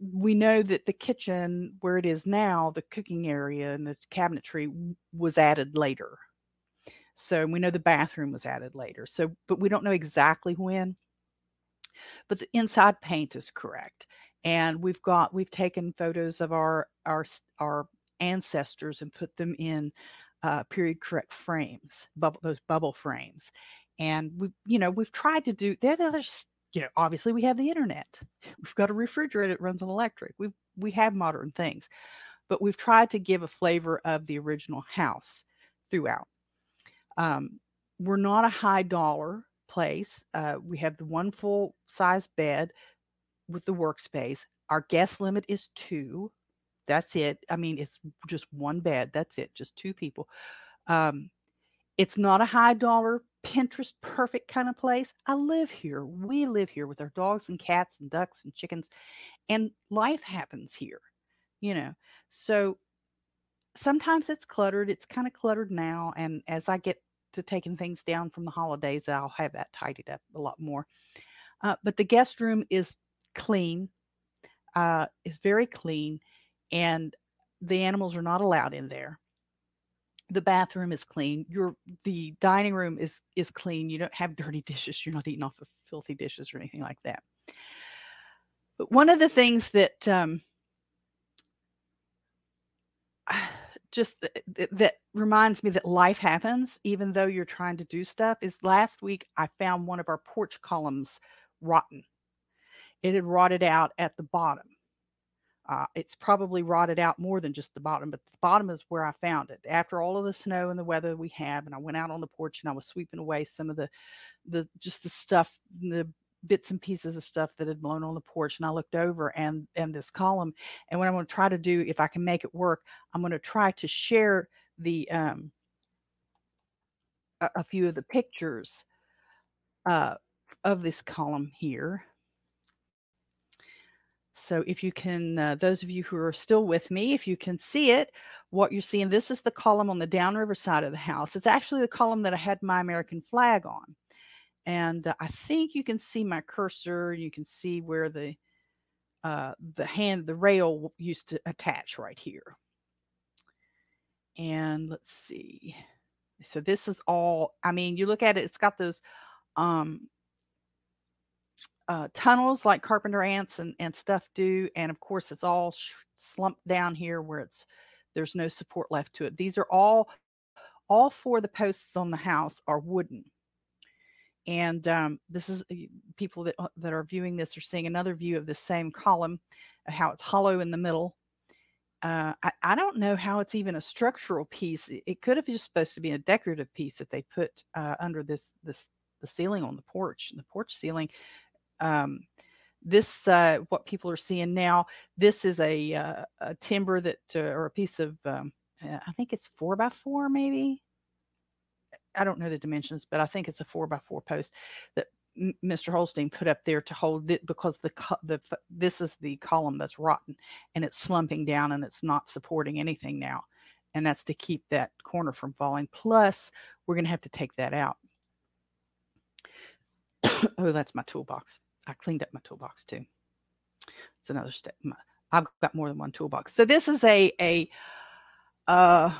we know that the kitchen where it is now, the cooking area and the cabinetry was added later. So we know the bathroom was added later. So, but we don't know exactly when. But the inside paint is correct, and we've got we've taken photos of our our our ancestors and put them in uh, period correct frames, bubble those bubble frames, and we you know we've tried to do there. There's you know, obviously we have the internet. We've got a refrigerator that runs on electric. We we have modern things, but we've tried to give a flavor of the original house throughout. Um, we're not a high dollar place. Uh, we have the one full size bed with the workspace. Our guest limit is two. That's it. I mean, it's just one bed. That's it. Just two people. Um, it's not a high dollar Pinterest perfect kind of place. I live here. We live here with our dogs and cats and ducks and chickens, and life happens here, you know. So sometimes it's cluttered. It's kind of cluttered now. And as I get to taking things down from the holidays, I'll have that tidied up a lot more. Uh, but the guest room is clean, uh, is very clean, and the animals are not allowed in there. The bathroom is clean your the dining room is is clean you don't have dirty dishes you're not eating off of filthy dishes or anything like that. But one of the things that um just th- that reminds me that life happens even though you're trying to do stuff is last week i found one of our porch columns rotten it had rotted out at the bottom uh, it's probably rotted out more than just the bottom, but the bottom is where I found it after all of the snow and the weather we have. And I went out on the porch and I was sweeping away some of the, the just the stuff, the bits and pieces of stuff that had blown on the porch. And I looked over and and this column. And what I'm going to try to do, if I can make it work, I'm going to try to share the um, a, a few of the pictures uh, of this column here. So if you can, uh, those of you who are still with me, if you can see it, what you're seeing, this is the column on the downriver side of the house. It's actually the column that I had my American flag on. And uh, I think you can see my cursor. You can see where the uh, the hand, the rail used to attach right here. And let's see. So this is all, I mean, you look at it, it's got those um, uh, tunnels like carpenter ants and, and stuff do. And of course, it's all slumped down here where it's there's no support left to it. These are all all four of the posts on the house are wooden. And um, this is people that uh, that are viewing this are seeing another view of the same column, how it's hollow in the middle. Uh, I, I, don't know how it's even a structural piece. It, it, could have just supposed to be a decorative piece that they put uh, under this this the ceiling on the porch. The porch ceiling um, this uh, what people are seeing now. This is a, uh, a timber that uh, or a piece of um, uh, I think it's four by four maybe. I don't know the dimensions, but I think it's a four by four post that Mr. Holstein put up there to hold it because the the this is the column that's rotten and it's slumping down and it's not supporting anything now, and that's to keep that corner from falling. Plus, we're going to have to take that out. oh, that's my toolbox. I cleaned up my toolbox too. It's another step. I've got more than one toolbox. So this is a a uh,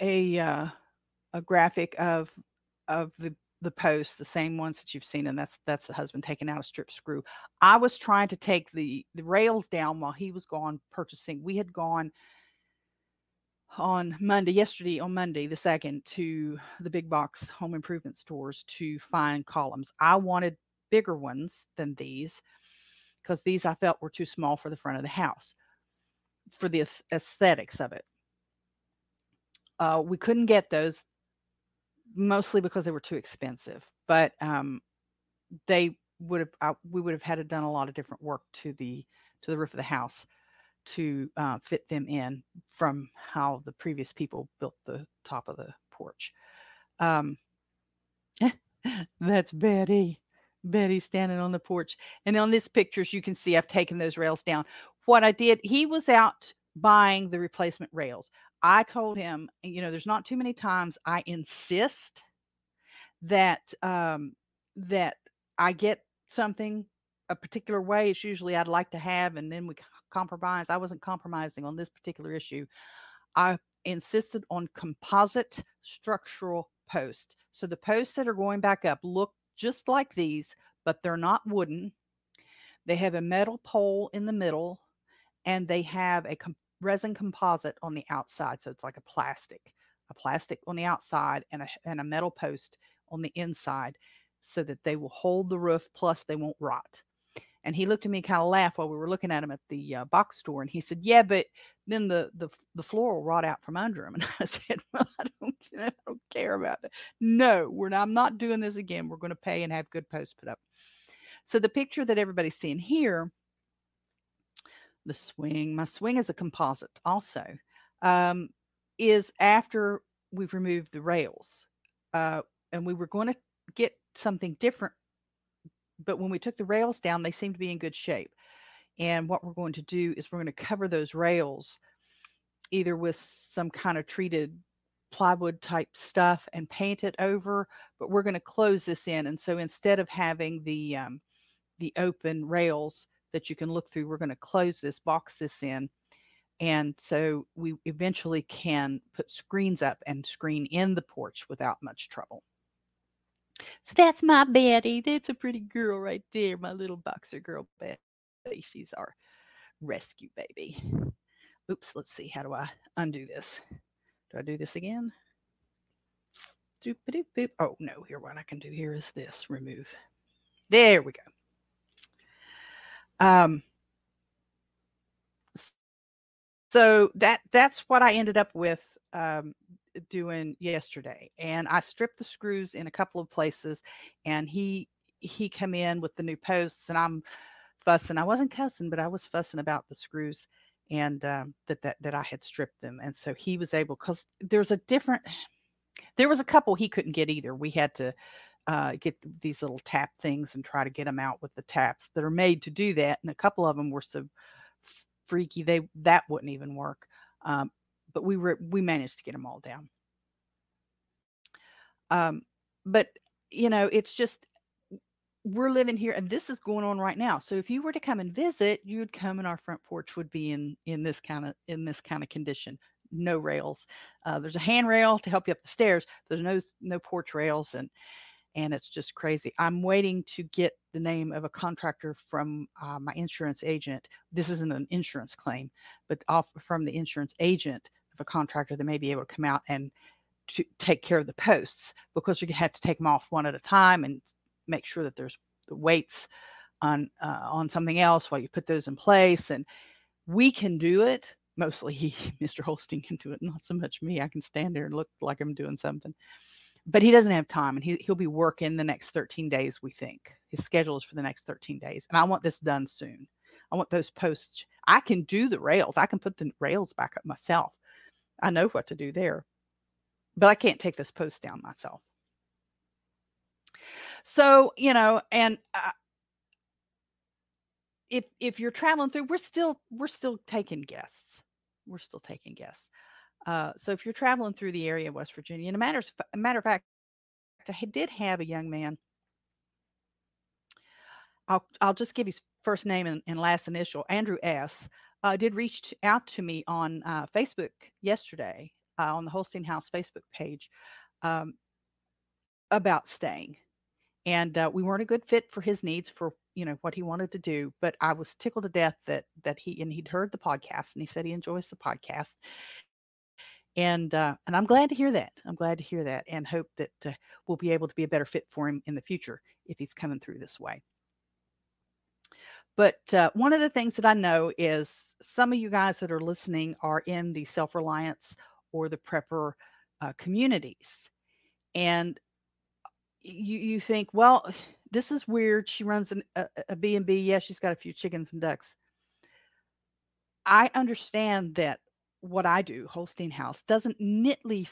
a uh, a graphic of of the the posts, the same ones that you've seen, and that's that's the husband taking out a strip screw. I was trying to take the the rails down while he was gone purchasing. We had gone on Monday, yesterday on Monday, the second, to the big box home improvement stores to find columns. I wanted bigger ones than these because these I felt were too small for the front of the house for the aesthetics of it. Uh, we couldn't get those mostly because they were too expensive, but um, they would have uh, we would have had to done a lot of different work to the to the roof of the house to uh, fit them in from how the previous people built the top of the porch. Um, that's Betty. Betty standing on the porch. And on this pictures, you can see I've taken those rails down. What I did, he was out buying the replacement rails. I told him, you know, there's not too many times I insist that um that I get something a particular way. It's usually I'd like to have, and then we compromise. I wasn't compromising on this particular issue. I insisted on composite structural posts. So the posts that are going back up look just like these, but they're not wooden. They have a metal pole in the middle and they have a com- resin composite on the outside. So it's like a plastic, a plastic on the outside and a, and a metal post on the inside so that they will hold the roof plus they won't rot. And he looked at me kind of laughed while we were looking at him at the uh, box store. And he said, "Yeah, but then the the the floor will rot out from under him." And I said, "Well, I don't, I don't care about it. No, we're not, I'm not doing this again. We're going to pay and have good posts put up." So the picture that everybody's seeing here, the swing, my swing is a composite also, um, is after we've removed the rails, uh, and we were going to get something different but when we took the rails down, they seem to be in good shape. And what we're going to do is we're going to cover those rails either with some kind of treated plywood type stuff and paint it over, but we're going to close this in. And so instead of having the um, the open rails that you can look through, we're going to close this, box this in. And so we eventually can put screens up and screen in the porch without much trouble. So that's my Betty. That's a pretty girl right there, my little boxer girl Betty. She's our rescue baby. Oops, let's see. How do I undo this? Do I do this again? Doop, doop, doop. Oh, no. Here, what I can do here is this remove. There we go. Um, so that that's what I ended up with um, doing yesterday and I stripped the screws in a couple of places and he he come in with the new posts and I'm fussing. I wasn't cussing, but I was fussing about the screws and um, that that that I had stripped them. And so he was able because there's a different there was a couple he couldn't get either. We had to uh, get these little tap things and try to get them out with the taps that are made to do that. And a couple of them were so freaky they that wouldn't even work. Um, but we were we managed to get them all down. Um, but you know, it's just we're living here and this is going on right now so if you were to come and visit you'd come and our front porch would be in in this kind of in this kind of condition. No rails. Uh, there's a handrail to help you up the stairs there's no no porch rails and and it's just crazy. I'm waiting to get the name of a contractor from uh, my insurance agent. This isn't an insurance claim but off from the insurance agent a contractor that may be able to come out and to take care of the posts because you have to take them off one at a time and make sure that there's the weights on uh, on something else while you put those in place and we can do it. Mostly he mr holstein can do it not so much me. I can stand there and look like i'm doing something. But he doesn't have time and he, he'll be working the next 13 days we think. His schedule is for the next 13 days and i want this done soon. I want those posts i can do the rails. I can put the rails back up myself i know what to do there but i can't take those posts down myself so, you know, and uh, if if you're traveling through, we're still we're still taking guests. We're still taking guests. Uh, so if you're traveling through the area of West Virginia, and a matter of, a matter of fact, I did have a young man. I'll I'll just give his first name and, and last initial. Andrew S. Uh, did reach out to me on uh, Facebook yesterday uh, on the Holstein House Facebook page um, about staying. And uh, we weren't a good fit for his needs for you know what he wanted to do but i was tickled to death that that he and he'd heard the podcast and he said he enjoys the podcast. And uh, and i'm glad to hear that. I'm glad to hear that and hope that uh, we'll be able to be a better fit for him in the future if he's coming through this way. But uh, one of the things that i know is some of you guys that are listening are in the self-reliance or the prepper uh, communities and you you think, well, this is weird. She runs an, a, a B&B. Yeah, she's got a few chickens and ducks. I understand that what I do, Holstein House, doesn't neatly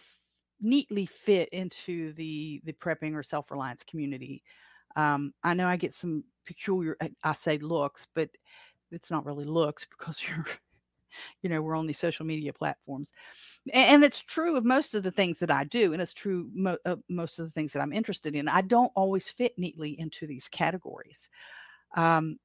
neatly fit into the the prepping or self reliance community. Um, I know I get some peculiar, I say looks, but it's not really looks because you're you know, we're on these social media platforms. And it's true of most of the things that I do. And it's true mo- of most of the things that I'm interested in. I don't always fit neatly into these categories. Um,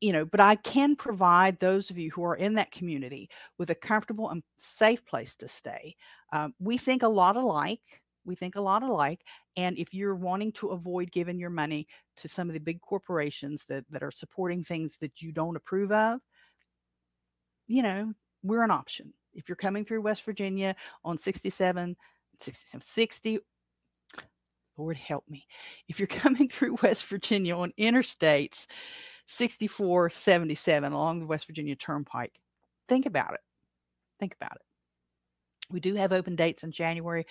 you know, but I can provide those of you who are in that community with a comfortable and safe place to stay. Um, we think a lot alike. We think a lot alike. And if you're wanting to avoid giving your money to some of the big corporations that, that are supporting things that you don't approve of, you know, we're an option. If you're coming through West Virginia on 67, 67 60, Lord help me. If you're coming through West Virginia on interstates 64, 77 along the West Virginia Turnpike, think about it. Think about it. We do have open dates in January.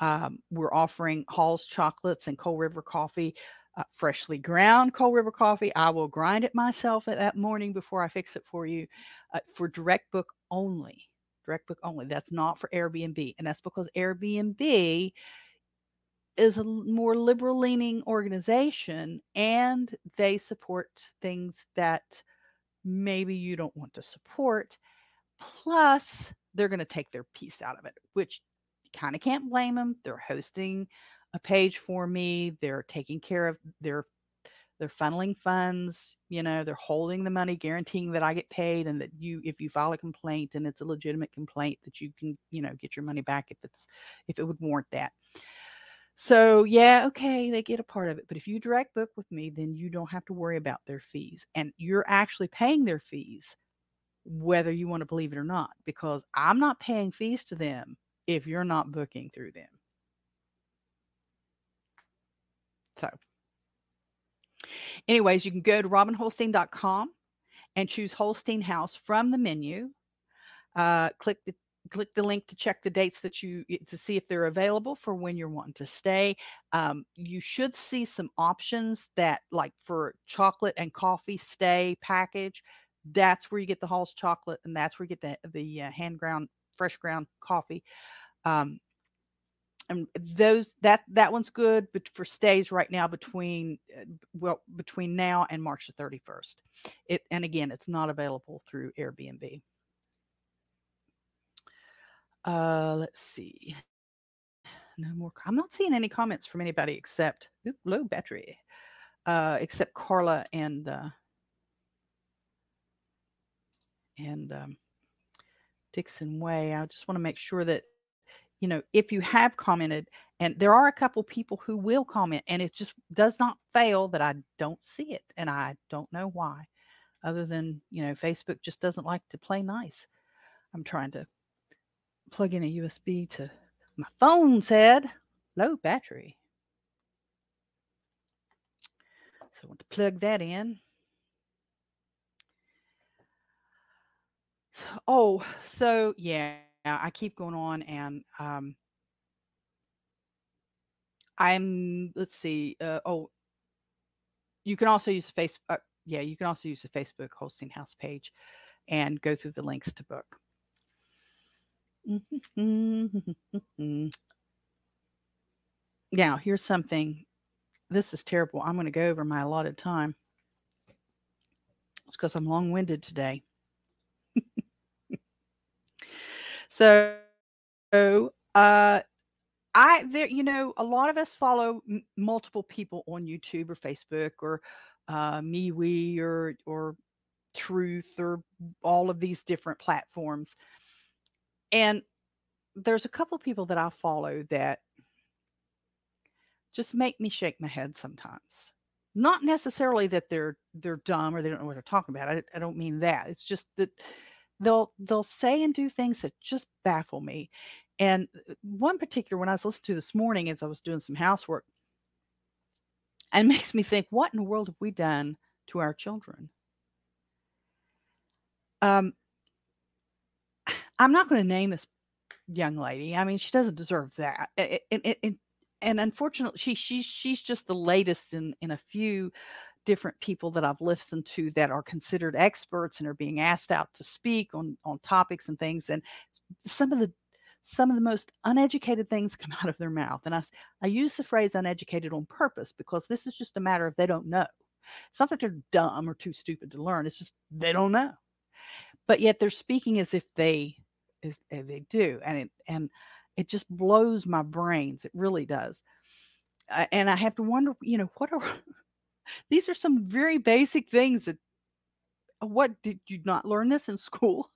Um, we're offering Hall's chocolates and Coal River coffee uh, freshly ground Coal River coffee. I will grind it myself at that morning before I fix it for you uh, for direct book only. Direct book only. That's not for Airbnb. And that's because Airbnb is a more liberal leaning organization and they support things that maybe you don't want to support. Plus, they're going to take their piece out of it, which kind of can't blame them. They're hosting a page for me. They're taking care of their they're funneling funds, you know, they're holding the money, guaranteeing that I get paid and that you if you file a complaint and it's a legitimate complaint that you can, you know, get your money back if it's if it would warrant that. So, yeah, okay, they get a part of it. But if you direct book with me, then you don't have to worry about their fees. And you're actually paying their fees, whether you want to believe it or not, because I'm not paying fees to them if you're not booking through them. So, anyways, you can go to robinholstein.com and choose Holstein House from the menu. Uh, click the click the link to check the dates that you to see if they're available for when you're wanting to stay. Um, you should see some options that like for chocolate and coffee stay package. That's where you get the Hall's chocolate and that's where you get the the uh, hand ground fresh ground coffee. Um, and those that that one's good but for stays right now between uh, well between now and march the 31st it and again it's not available through airbnb. Uh let's see. No more i'm not seeing any comments from anybody except oop, low battery. Uh, except Carla and uh, and um, Dixon Way. I just want to make sure that you know if you have commented, and there are a couple people who will comment, and it just does not fail that I don't see it, and I don't know why, other than you know Facebook just doesn't like to play nice. I'm trying to plug in a USB to my phone said low battery. So I want to plug that in. Oh, so yeah, I keep going on and um I'm let's see. Uh, oh, you can also use the Facebook. Uh, yeah, you can also use the Facebook Holstein House page and go through the links to book. now, here's something. This is terrible. I'm going to go over my allotted time. It's because I'm long winded today. So, uh, I there, you know, a lot of us follow m- multiple people on YouTube or Facebook or uh, MeWe or or Truth or all of these different platforms. And there's a couple people that I follow that just make me shake my head sometimes. Not necessarily that they're they're dumb or they don't know what they're talking about. I, I don't mean that. It's just that they'll they'll say and do things that just baffle me. And uh, one particular one I was listening to this morning as I was doing some housework, and makes me think, what in the world have we done to our children? Um, I'm not going to name this young lady. I mean, she doesn't deserve that. And, and, and unfortunately, she she's she's just the latest in in a few different people that I've listened to that are considered experts and are being asked out to speak on on topics and things. And some of the some of the most uneducated things come out of their mouth. And I I use the phrase uneducated on purpose because this is just a matter of they don't know. It's not that they're dumb or too stupid to learn. It's just they don't know. But yet they're speaking as if they as, as they do, and it and it just blows my brains. It really does. And I have to wonder, you know, what are these are some very basic things that uh, what did you not learn this in school?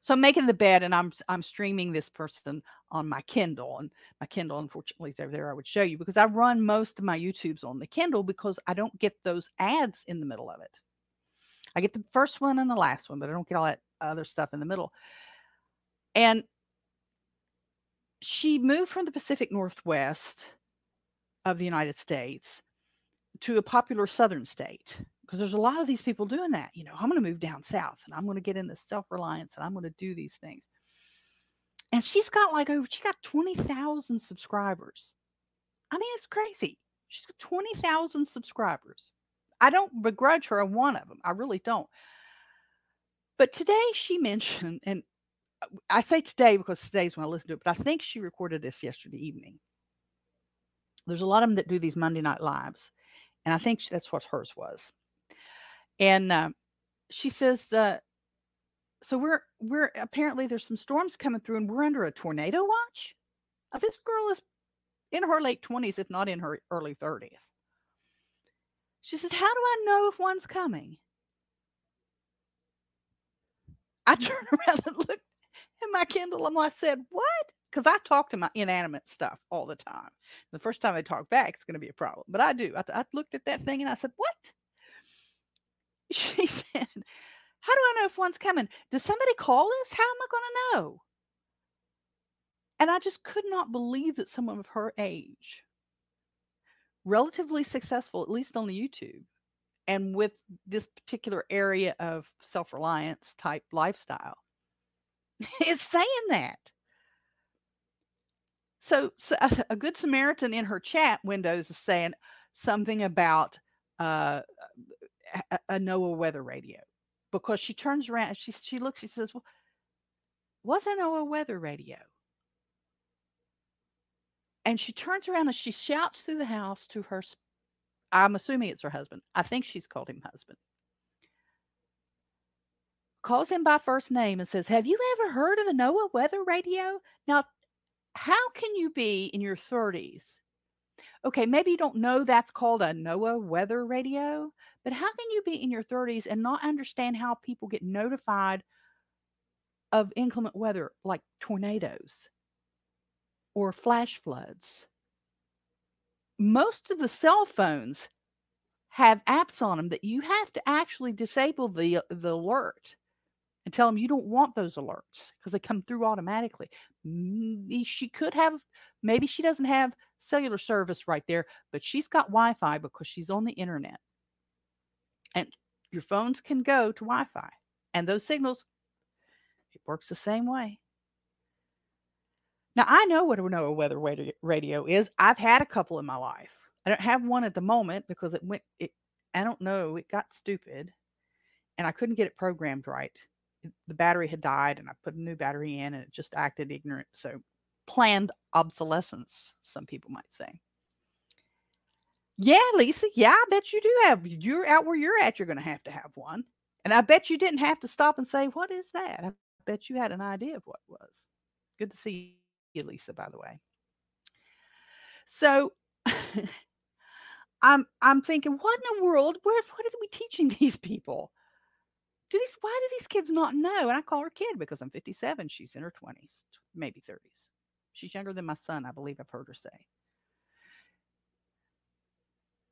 So I'm making the bed and I'm I'm streaming this person on my Kindle and my Kindle unfortunately is over there I would show you because I run most of my YouTubes on the Kindle because I don't get those ads in the middle of it. I get the first one and the last one, but I don't get all that other stuff in the middle. And she moved from the Pacific Northwest of the United States to a popular southern state because there's a lot of these people doing that. You know, I'm going to move down south and I'm going to get into self reliance and I'm going to do these things. And she's got like over, she got 20,000 subscribers. I mean, it's crazy. She's got 20,000 subscribers. I don't begrudge her one of them. I really don't. But today she mentioned, and uh, I say today because today's when I listen to it, but I think she recorded this yesterday evening. There's a lot of them that do these Monday night lives, and I think that's what hers was. And uh, she says, uh, "So we're we're apparently there's some storms coming through, and we're under a tornado watch." Now, this girl is in her late twenties, if not in her early thirties. She says, "How do I know if one's coming?" I turned around and looked at my Kindle and I said, What? Because I talk to my inanimate stuff all the time. The first time I talk back, it's going to be a problem. But I do. I, I looked at that thing and I said, What? She said, How do I know if one's coming? Does somebody call us? How am I going to know? And I just could not believe that someone of her age, relatively successful, at least on the YouTube, and with this particular area of self-reliance type lifestyle it's saying that so, so a, good samaritan in her chat windows is saying something about uh, a, NOAA weather radio because she turns around she she looks she says well what's a NOAA weather radio and she turns around and she shouts through the house to her I'm assuming it's her husband. I think she's called him husband. Calls him by first name and says, Have you ever heard of the NOAA weather radio? Now, how can you be in your 30s Okay, maybe you don't know that's called a NOAA weather radio, but how can you be in your 30s and not understand how people get notified of inclement weather like tornadoes or flash floods? Most of the cell phones have apps on them that you have to actually disable the the alert and tell them you don't want those alerts because they come through automatically. She could have, maybe she doesn't have cellular service right there, but she's got Wi Fi because she's on the internet. And your phones can go to Wi Fi, and those signals, it works the same way. Now, I know what a weather radio is. I've had a couple in my life. I don't have one at the moment because it went, it, I don't know, it got stupid and I couldn't get it programmed right the battery had died and I put a new battery in and it just acted ignorant. So planned obsolescence, some people might say. Yeah, Lisa. Yeah, I bet you do have. You're out where you're at. You're going to have to have one. And I bet you didn't have to stop and say, What is that? I bet you had an idea of what it was. Good to see you, Lisa, by the way. So I'm I'm thinking, what in the world? Where what are we teaching these people? Do these why do these kids not know? And i call her kid because i'm 57 she's in her 20s maybe 30s she's younger than my son i believe i've heard her say.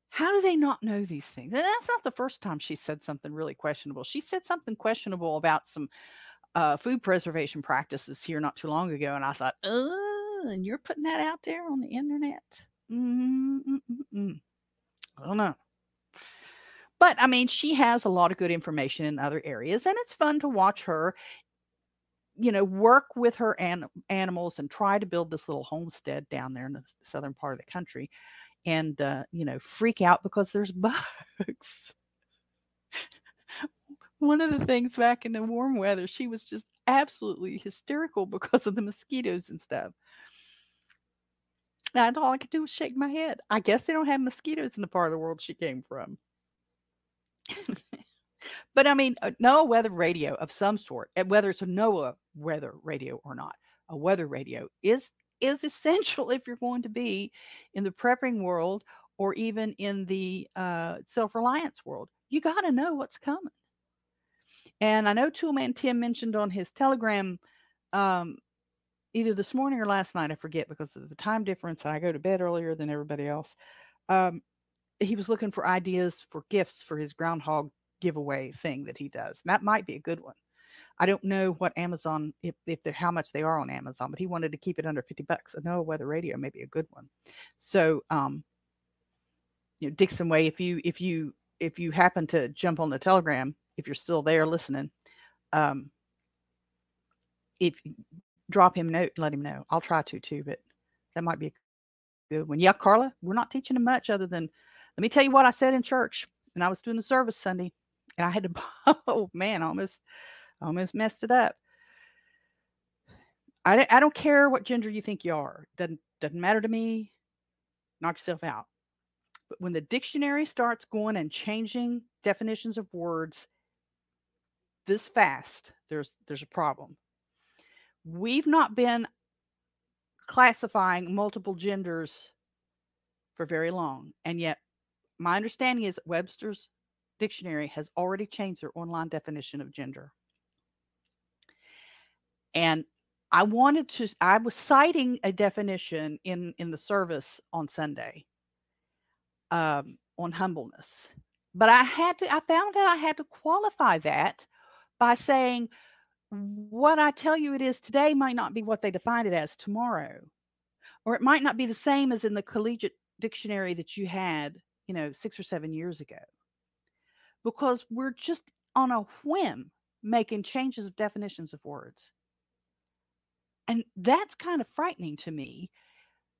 How do they not know these things? And that's not the first time she said something really questionable. She said something questionable about some uh, food preservation practices here not too long ago and i thought oh and you're putting that out there on the internet? Mm-mm-mm-mm. i don't know but I mean, she has a lot of good information in other areas, and it's fun to watch her, you know, work with her an- animals and try to build this little homestead down there in the southern part of the country, and uh, you know, freak out because there's bugs. One of the things back in the warm weather, she was just absolutely hysterical because of the mosquitoes and stuff. And all I could do was shake my head. I guess they don't have mosquitoes in the part of the world she came from. but I mean, a NOAA weather radio of some sort, eh, whether it's a NOAA weather radio or not, a weather radio is is essential if you're going to be in the prepping world or even in the uh, self-reliance world. You got to know what's coming. And I know Toolman Tim mentioned on his Telegram um, either this morning or last night, I forget because of the time difference. I go to bed earlier than everybody else. Um, he was looking for ideas for gifts for his groundhog giveaway thing that he does. And that might be a good one. I don't know what Amazon if if they're how much they are on Amazon, but he wanted to keep it under 50 bucks. I know weather radio may be a good one. So um you know, Dixon Way, if you if you if you happen to jump on the telegram, if you're still there listening, um if drop him a note let him know. I'll try to too, but that might be a good one. Yeah, Carla, we're not teaching him much other than let me tell you what I said in church, and I was doing the service Sunday, and I had to. Oh man, almost, almost messed it up. I, I don't care what gender you think you are. Doesn't doesn't matter to me. Knock yourself out. But when the dictionary starts going and changing definitions of words this fast, there's there's a problem. We've not been classifying multiple genders for very long, and yet my understanding is Webster's dictionary has already changed their online definition of gender. And I wanted to, I was citing a definition in, in the service on Sunday um, on humbleness. But I had to, I found that I had to qualify that by saying, what I tell you it is today might not be what they define it as tomorrow. Or it might not be the same as in the collegiate dictionary that you had you know, six or seven years ago. Because we're just on a whim making changes of definitions of words. And that's kind of frightening to me.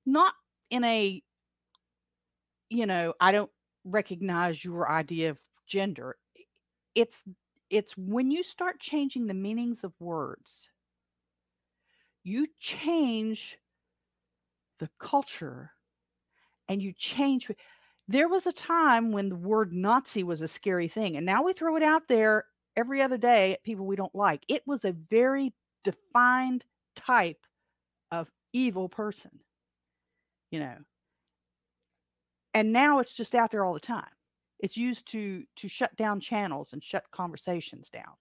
Not in a, you know, I don't recognize your idea of gender. It's it's when you start changing the meanings of words, you change the culture and you change there was a time when the word Nazi was a scary thing, and now we throw it out there every other day at people we don't like. It was a very defined type of evil person, you know. and now it's just out there all the time. It's used to to shut down channels and shut conversations down.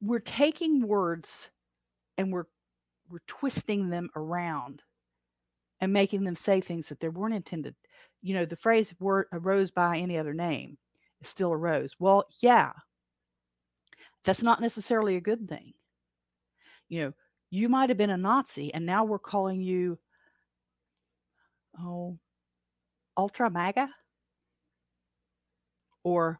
We're taking words and we're we're twisting them around and making them say things that they weren't intended. You know, the phrase word arose by any other name is still arose. Well, yeah. That's not necessarily a good thing. You know, you might have been a Nazi and now we're calling you oh ultra MAGA or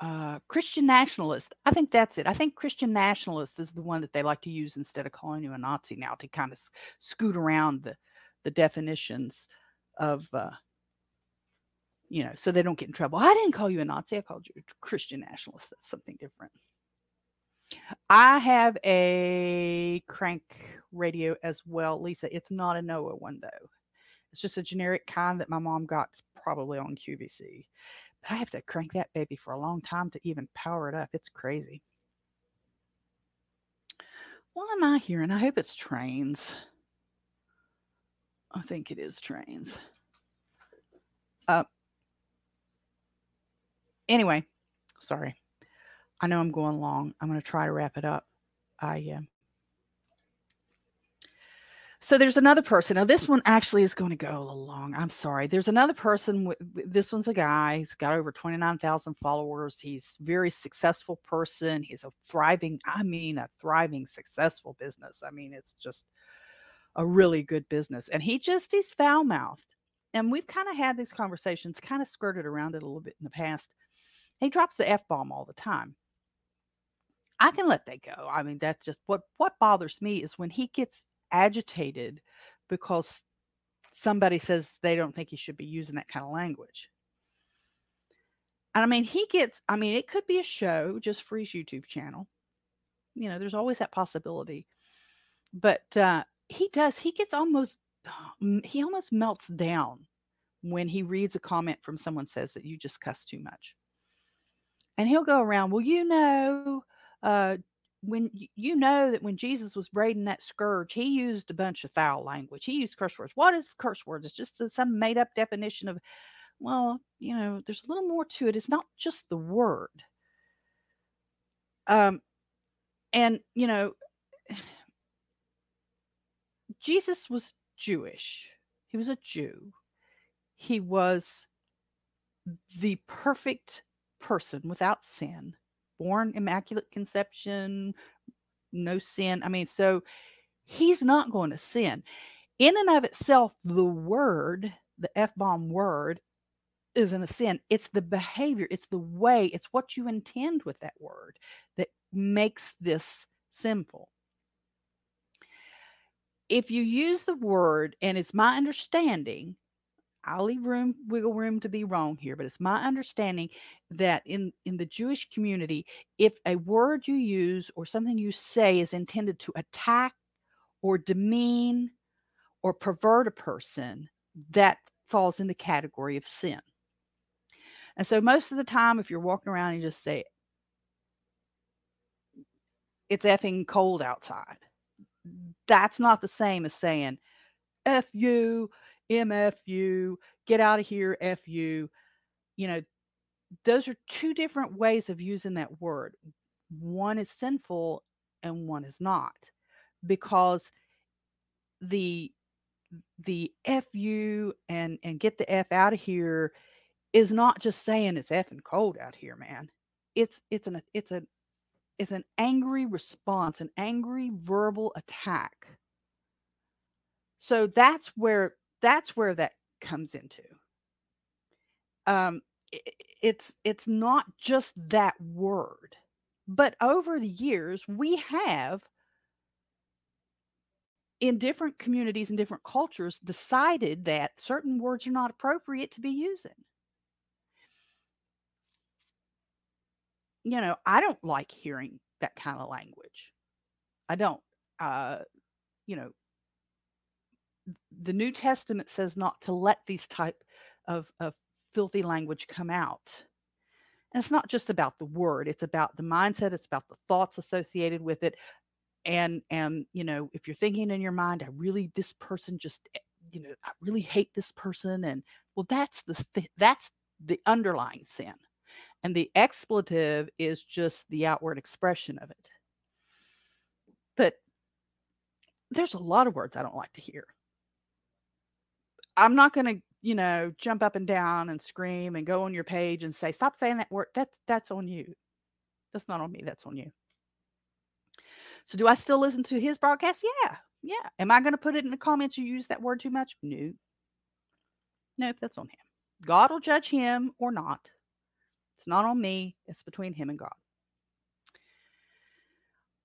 uh, Christian nationalist. I think that's it. I think Christian nationalist is the one that they like to use instead of calling you a Nazi now to kind of scoot around the the definitions of uh, you know, so they don't get in trouble. I didn't call you a Nazi. I called you a Christian nationalist. That's something different. I have a crank radio as well, Lisa. It's not a NOAA one though. It's just a generic kind that my mom got probably on QVC. But I have to crank that baby for a long time to even power it up. It's crazy. What am I hearing? I hope it's trains. I think it is trains. Uh, anyway, sorry. I know I'm going long. I'm going to try to wrap it up. I uh, so there's another person. Now this one actually is going to go a little long. I'm sorry. There's another person. This one's a guy. He's got over 29,000 followers. He's a very successful person. He's a thriving. I mean, a thriving, successful business. I mean, it's just a really good business. And he just he's foul mouthed. And we've kind of had these conversations, kind of skirted around it a little bit in the past. He drops the f bomb all the time. I can let that go. I mean, that's just what what bothers me is when he gets agitated because somebody says they don't think he should be using that kind of language. And I mean, he gets, I mean, it could be a show just for his YouTube channel. You know, there's always that possibility. But uh, he does, he gets almost, he almost melts down when he reads a comment from someone says that you just cuss too much. And he'll go around, well, you know, uh, when you know that when Jesus was braiding that scourge, he used a bunch of foul language. He used curse words. What is curse words? It's just some made up definition of, well, you know, there's a little more to it. It's not just the word. Um, and you know, Jesus was Jewish. He was a Jew. He was the perfect person without sin born immaculate conception, no sin. I mean, so he's not going to sin. In and of itself, the word, the F bomb word, isn't a sin. It's the behavior, it's the way, it's what you intend with that word that makes this sinful. If you use the word, and it's my understanding I'll leave room, wiggle room to be wrong here, but it's my understanding that in in the Jewish community, if a word you use or something you say is intended to attack or demean or pervert a person, that falls in the category of sin. And so most of the time, if you're walking around and you just say, it's effing cold outside, that's not the same as saying, F you, MFU, get out of here, FU. You know, those are two different ways of using that word. One is sinful and one is not because the the fu and and get the f out of here is not just saying it's effing cold out here man it's it's an it's a it's an angry response an angry verbal attack so that's where that's where that comes into. Um, it, it's it's not just that word, but over the years we have in different communities and different cultures decided that certain words are not appropriate to be using. You know, I don't like hearing that kind of language. I don't. Uh, you know, the New Testament says not to let these type of, of filthy language come out. And it's not just about the word, it's about the mindset, it's about the thoughts associated with it. and and you know if you're thinking in your mind i really this person just eh, you know i really hate this person and well that's the th- that's the underlying sin and the expletive is just the outward expression of it but there's a lot of words i don't like to hear i'm not going to you know jump up and down and scream and go on your page and say stop saying that word that's that's on you that's not on me that's on you so do I still listen to his broadcast? Yeah. Yeah. Am I going to put it in the comments you use that word too much? No. Nope, that's on him. God will judge him or not. It's not on me. It's between him and God.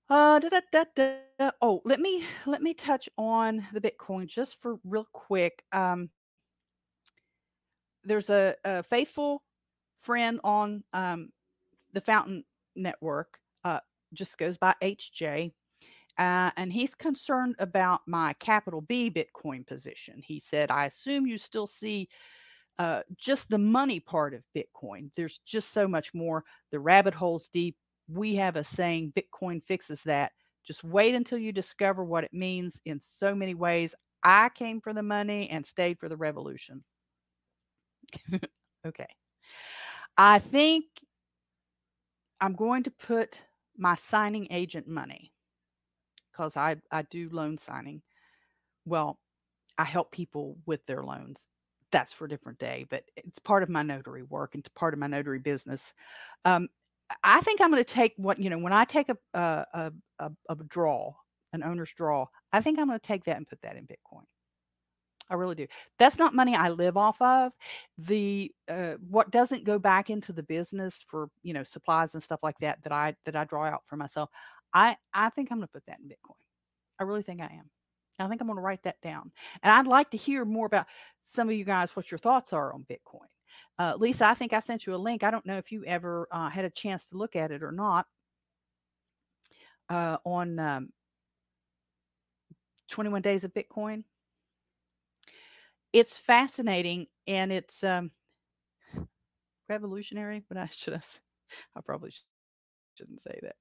Uh, da, da, da, oh, let me let me touch on the Bitcoin just for real quick. Um, there's a, a faithful friend on um, the Fountain Network. Uh, just goes by HJ. Uh, and he's concerned about my capital B Bitcoin position. He said, I assume you still see uh, just the money part of Bitcoin. There's just so much more. The rabbit hole's deep. We have a saying Bitcoin fixes that. Just wait until you discover what it means in so many ways. I came for the money and stayed for the revolution. okay. I think I'm going to put my signing agent money because I, I do loan signing. Well, I help people with their loans. That's for a different day, but it's part of my notary work and part of my notary business. Um, I think I'm going to take what, you know, when I take a, a, a, a draw, an owner's draw, I think I'm going to take that and put that in Bitcoin. I really do. That's not money I live off of. The uh, what doesn't go back into the business for you know supplies and stuff like that that I that I draw out for myself. I I think I'm going to put that in Bitcoin. I really think I am. I think I'm going to write that down. And I'd like to hear more about some of you guys what your thoughts are on Bitcoin. Uh, Lisa, I think I sent you a link. I don't know if you ever uh, had a chance to look at it or not. Uh, on um, 21 Days of Bitcoin it's fascinating and it's um, revolutionary. But I should have, I probably shouldn't say that.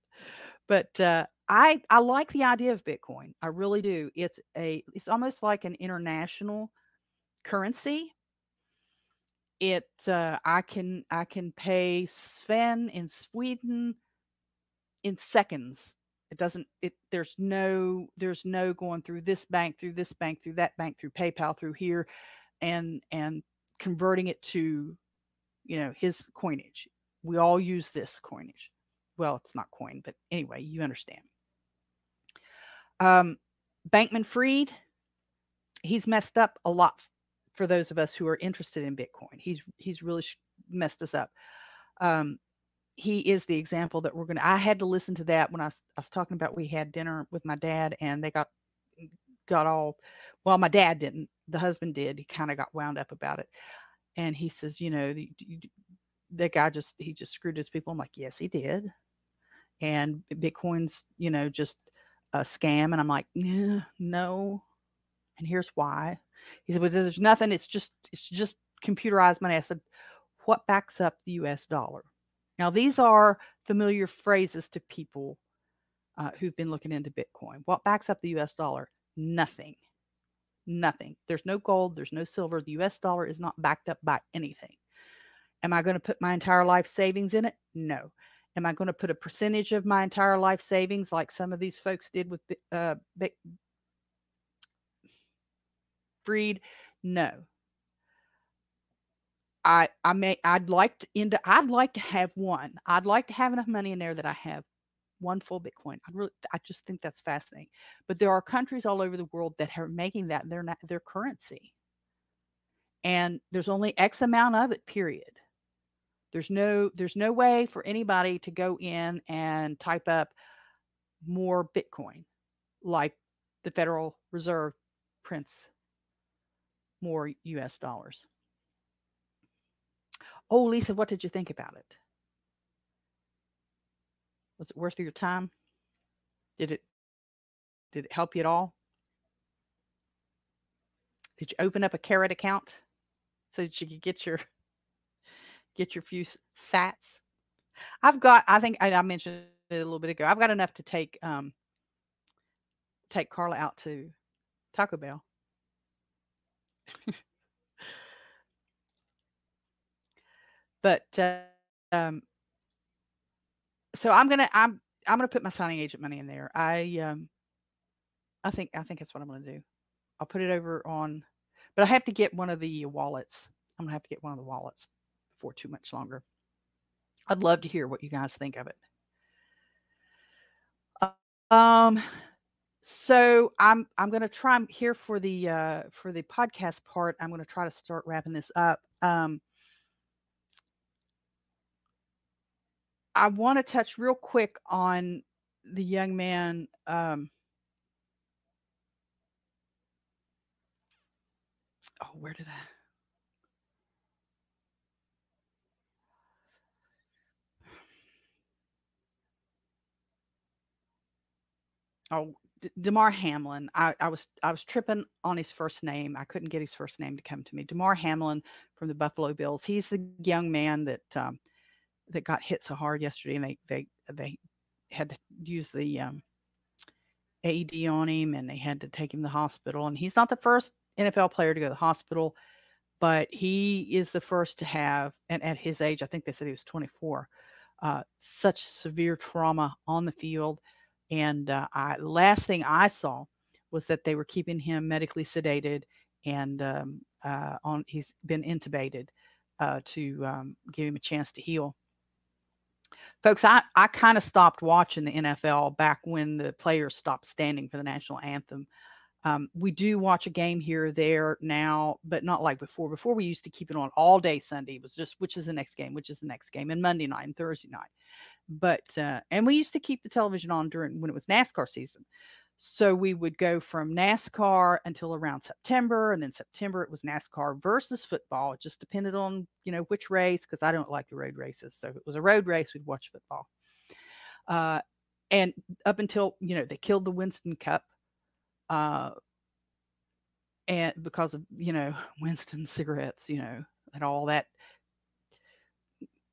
But uh, I I like the idea of Bitcoin. I really do. It's a it's almost like an international currency. It uh, I can I can pay Sven in Sweden in seconds. It doesn't it there's no there's no going through this bank through this bank through that bank through paypal through here and and converting it to you know his coinage. We all use this coinage. Well it's not coin but anyway you understand. Um Bankman-Fried he's messed up a lot for those of us who are interested in bitcoin. He's he's really messed us up. Um he is the example that we're going to i had to listen to that when I was, I was talking about we had dinner with my dad and they got got all well my dad didn't the husband did he kind of got wound up about it. And he says you know the, the guy just he just screwed his people. I'm like yes he did. And bitcoin's you know just a scam. And i'm like yeah, no. And here's why he said well there's nothing it's just it's just computerized money i said what backs up the us dollar now, these are familiar phrases to people uh, who've been looking into Bitcoin. What backs up the US dollar? Nothing. Nothing. There's no gold, there's no silver. The US dollar is not backed up by anything. Am I going to put my entire life savings in it? No. Am I going to put a percentage of my entire life savings like some of these folks did with uh, Fried? No. I I may I'd like to end I'd like to have one. I'd like to have enough money in there that I have one full Bitcoin. I really I just think that's fascinating. But there are countries all over the world that are making that their their currency. And there's only X amount of it, period. There's no there's no way for anybody to go in and type up more Bitcoin like the Federal Reserve prints more US dollars. Oh, Lisa, what did you think about it? Was it worth your time? Did it did it help you at all? Did you open up a carrot account so that you could get your get your few sats? I've got, I think I, I mentioned it a little bit ago. I've got enough to take um take Carla out to Taco Bell. But uh, um, so I'm gonna I'm I'm gonna put my signing agent money in there. I um I think I think that's what I'm gonna do. I'll put it over on, but I have to get one of the wallets. I'm gonna have to get one of the wallets before too much longer. I'd love to hear what you guys think of it. Um, so I'm I'm gonna try here for the uh, for the podcast part. I'm gonna try to start wrapping this up. Um, I want to touch real quick on the young man. Um, oh, where did I? Oh, D- Damar Hamlin. I, I was I was tripping on his first name. I couldn't get his first name to come to me. Damar Hamlin from the Buffalo Bills. He's the young man that um, that got hit so hard yesterday, and they they they had to use the um, AED on him, and they had to take him to the hospital. And he's not the first NFL player to go to the hospital, but he is the first to have, and at his age, I think they said he was 24, uh, such severe trauma on the field. And uh, I, last thing I saw was that they were keeping him medically sedated, and um, uh, on he's been intubated uh, to um, give him a chance to heal. Folks i, I kind of stopped watching the nfl back when the players stopped standing for the national anthem um, we do watch a game here or there now but not like before. Before we used to keep it on all day sunday. It was just which is the next game? Which is the next game? And monday night and thursday night. But uh, and we used to keep the television on during when it was nascar season. So we would go from NASCAR until around September, and then September it was NASCAR versus football. It just depended on you know which race because I don't like the road races. So if it was a road race, we'd watch football. Uh, and up until you know they killed the Winston Cup, uh, and because of you know Winston cigarettes, you know, and all that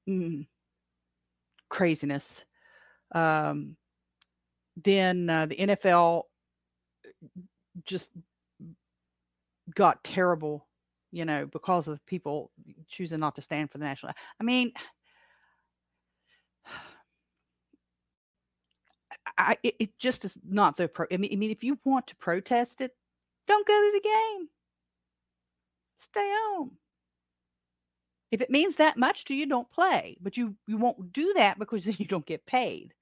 mm, craziness. Um, then uh, the NFL just got terrible, you know, because of people choosing not to stand for the national. I mean, I it, it just is not the pro. I mean, I mean, if you want to protest it, don't go to the game. Stay home. If it means that much to you, don't play. But you you won't do that because then you don't get paid.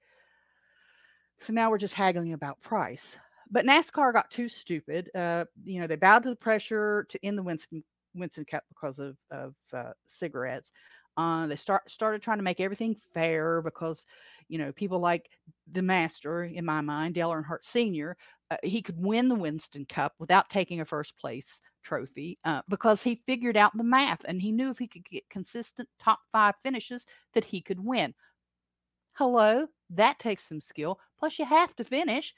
So now we're just haggling about price. But NASCAR got too stupid. Uh, you know, they bowed to the pressure to end the Winston Winston Cup because of of uh, cigarettes. Uh, they start started trying to make everything fair because, you know, people like the master, in my mind, Dale Earnhardt Sr., uh, he could win the Winston Cup without taking a first place trophy uh, because he figured out the math and he knew if he could get consistent top five finishes that he could win. Hello, that takes some skill. Plus, you have to finish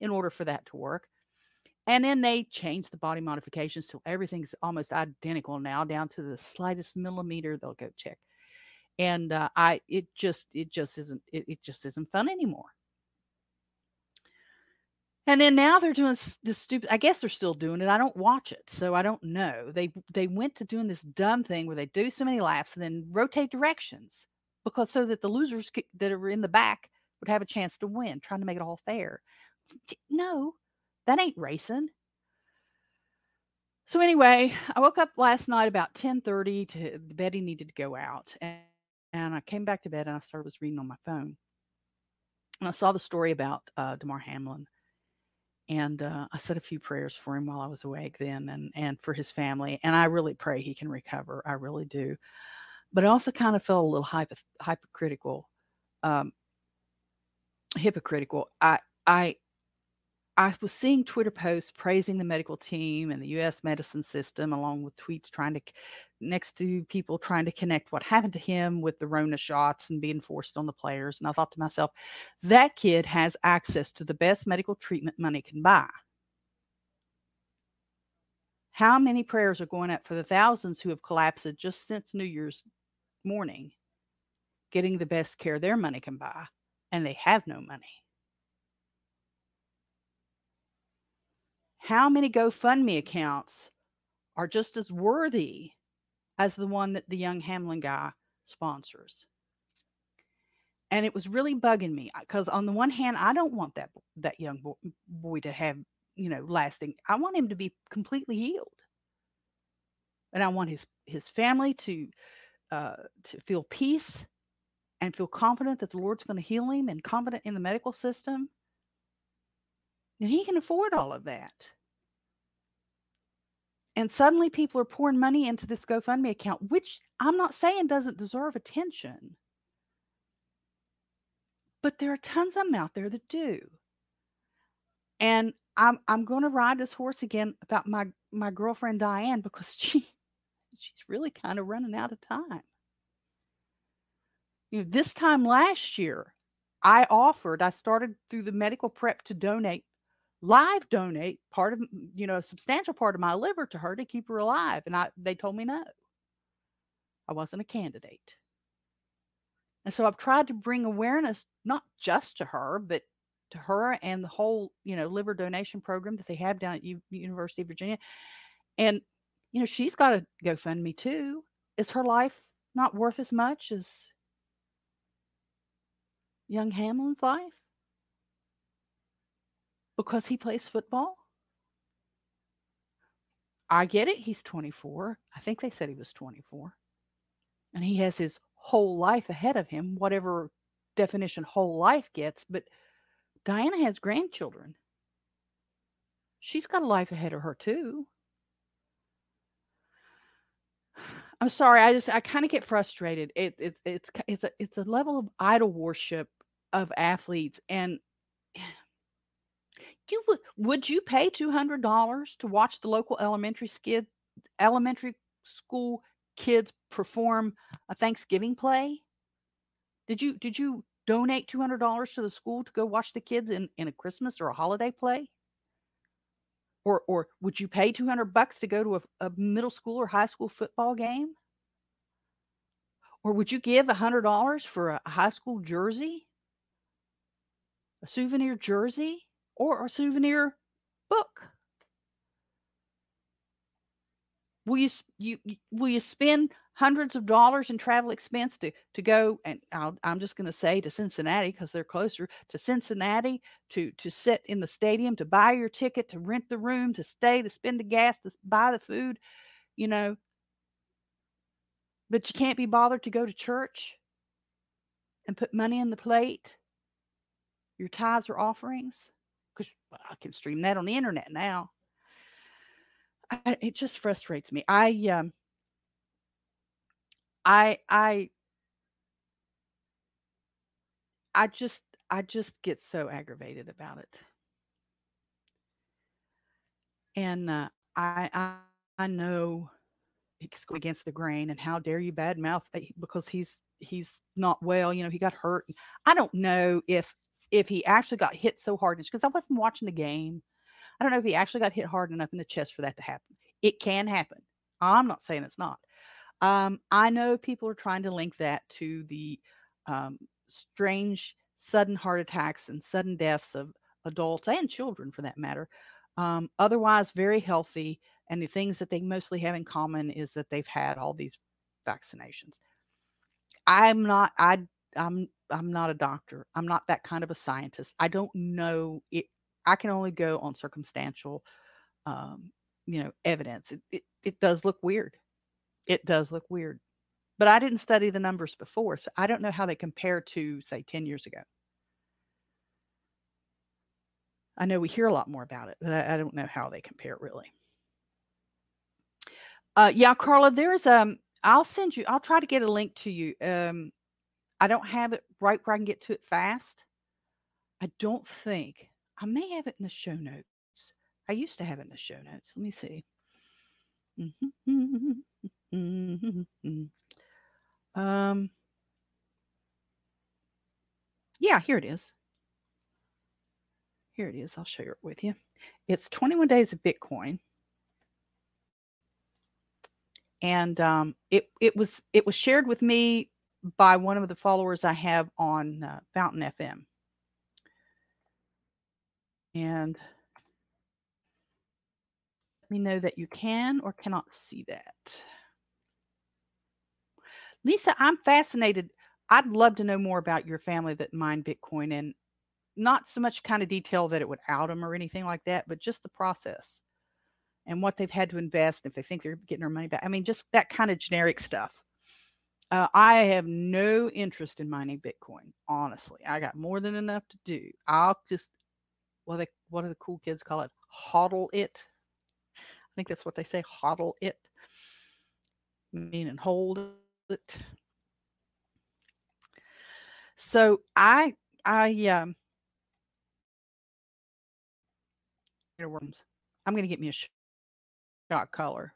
in order for that to work. And then they change the body modifications till everything's almost identical now, down to the slightest millimeter. They'll go check, and uh, I it just it just isn't it, it just isn't fun anymore. And then now they're doing this stupid. I guess they're still doing it. I don't watch it, so I don't know. They they went to doing this dumb thing where they do so many laps and then rotate directions because so that the losers that are in the back would have a chance to win, trying to make it all fair. No, that ain't racing. So anyway, I woke up last night about 10:30 to Betty needed to go out and, and I came back to bed and I started was reading on my phone. And I saw the story about uh, Damar Hamlin. And uh, I said a few prayers for him while I was awake then and, and for his family. And I really pray he can recover. I really do but I also kind of felt a little hypo- hypocritical, um, hypocritical. I I I was seeing Twitter posts praising the medical team and the U.S. medicine system, along with tweets trying to next to people trying to connect what happened to him with the Rona shots and being forced on the players. And I thought to myself, that kid has access to the best medical treatment money can buy. How many prayers are going up for the thousands who have collapsed just since New Year's morning getting the best care their money can buy, and they have no money. How many GoFundMe accounts are just as worthy as the one that the young Hamlin guy sponsors. And it was really bugging me because on the one hand, I don't want that that young boy, boy to have you know lasting. I want him to be completely healed, and I want his his family to uh, to feel peace and feel confident that the Lord's going to heal him and confident in the medical system. And he can afford all of that. And suddenly people are pouring money into this GoFundMe account, which I'm not saying doesn't deserve attention. But there are tons of them out there that do. And I'm I'm going to ride this horse again about my my girlfriend Diane because she she's really kind of running out of time. You know, this time last year, I offered, I started through the medical prep to donate live donate part of you know a substantial part of my liver to her to keep her alive and i they told me no. I wasn't a candidate. And so i've tried to bring awareness not just to her but to her and the whole you know liver donation program that they have down at U- university of virginia. And you know she's got to gofundme too. Is her life not worth as much as young hamlin's life because he plays football? I get it. He's 24. I think they said he was 24. And he has his whole life ahead of him, whatever definition whole life gets. But Diana has grandchildren. She's got a life ahead of her, too. I'm sorry. I just I kind of get frustrated. It, it it's it's a it's a level of idol worship of athletes, and you would would you pay $200 to watch the local elementary skid elementary school kids perform a Thanksgiving play? Did you did you donate $200 to the school to go watch the kids in in a Christmas or a holiday play? Or or would you pay 200 bucks to go to a, a middle school or high school football game? Or would you give $100 for a high school jersey? A souvenir jersey? Or a souvenir book. Will you, you will you spend hundreds of dollars in travel expense to to go and i am just going to say to Cincinnati because they're closer to Cincinnati to to sit in the stadium to buy your ticket to rent the room to stay to spend the gas to buy the food, you know. But you can't be bothered to go to church and put money in the plate, your tithes or offerings because I can stream that on the internet now. I, it just frustrates me. I um, I I I just I just get so aggravated about it. And uh, I, I I know he's going against the grain, and how dare you badmouth eh, because he's he's not well. You know, he got hurt. I don't know if if he actually got hit so hard because I wasn't watching the game. I don't know if he actually got hit hard enough in the chest for that to happen. It can happen. I'm not saying it's not. Um, I know people are trying to link that to the um, strange sudden heart attacks and sudden deaths of adults and children for that matter. Um, otherwise, very healthy. And the things that they mostly have in common is that they've had all these vaccinations. I'm not, I I'm I'm not a doctor. I'm not that kind of a scientist. I don't know it. I can only go on circumstantial, um, you know, evidence. It, it it does look weird. It does look weird, but I didn't study the numbers before, so I don't know how they compare to say ten years ago. I know we hear a lot more about it, but I, I don't know how they compare really. Uh, yeah, Carla, there's um. I'll send you. I'll try to get a link to you. Um, I don't have it right where I can get to it fast. I don't think I may have it in the show notes. I used to have it in the show notes. Let me see. Um, yeah, here it is. Here it is. I'll share it with you. It's 21 days of Bitcoin. And um, it it was it was shared with me by one of the followers I have on uh, Fountain FM. And let me know that you can or cannot see that. Lisa, I'm fascinated. I'd love to know more about your family that mine Bitcoin and not so much kind of detail that it would out them or anything like that, but just the process and what they've had to invest if they think they're getting their money back. I mean, just that kind of generic stuff. Uh, I have no interest in mining Bitcoin. Honestly, I got more than enough to do. I'll just what they what do the cool kids call it? Hodl it. I think that's what they say. Hodl it, meaning hold it. So I I um. I'm gonna get me a shot collar.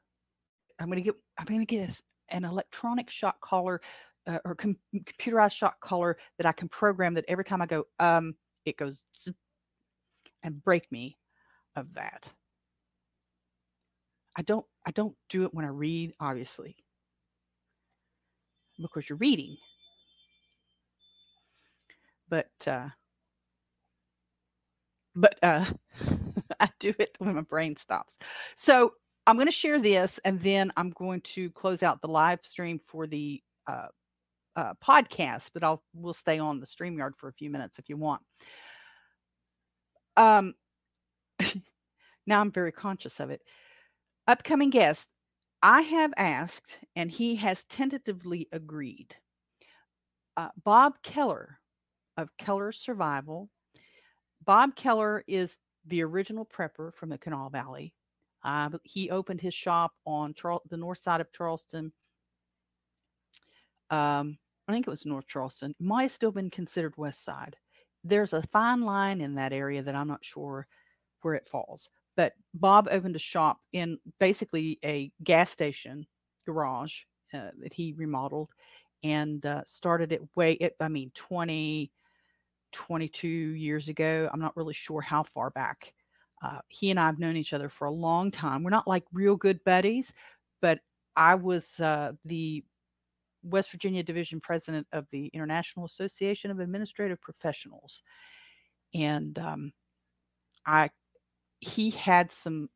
I'm gonna get I'm gonna get an electronic shot collar uh, or com- computerized shot collar that I can program that every time I go um it goes and break me of that. I don't I don't do it when I read obviously because you're reading but uh but uh I do it when my brain stops. So I'm going to share this and then I'm going to close out the live stream for the uh, uh, podcast, but I'll we'll stay on the StreamYard for a few minutes if you want. Um, now I'm very conscious of it. Upcoming guest, I have asked, and he has tentatively agreed. Uh, Bob Keller of Keller Survival. Bob Keller is the original prepper from the Kanawha Valley. Uh, he opened his shop on Char- the north side of Charleston. Um, I think it was North Charleston. Might have still been considered West Side. There's a fine line in that area that I'm not sure where it falls. But Bob opened a shop in basically a gas station garage uh, that he remodeled and uh, started it way, it, I mean, 20, 22 years ago. I'm not really sure how far back. Uh, he and I have known each other for a long time. We're not like real good buddies, but I was uh, the West Virginia division president of the International Association of Administrative Professionals, and um, I he had some.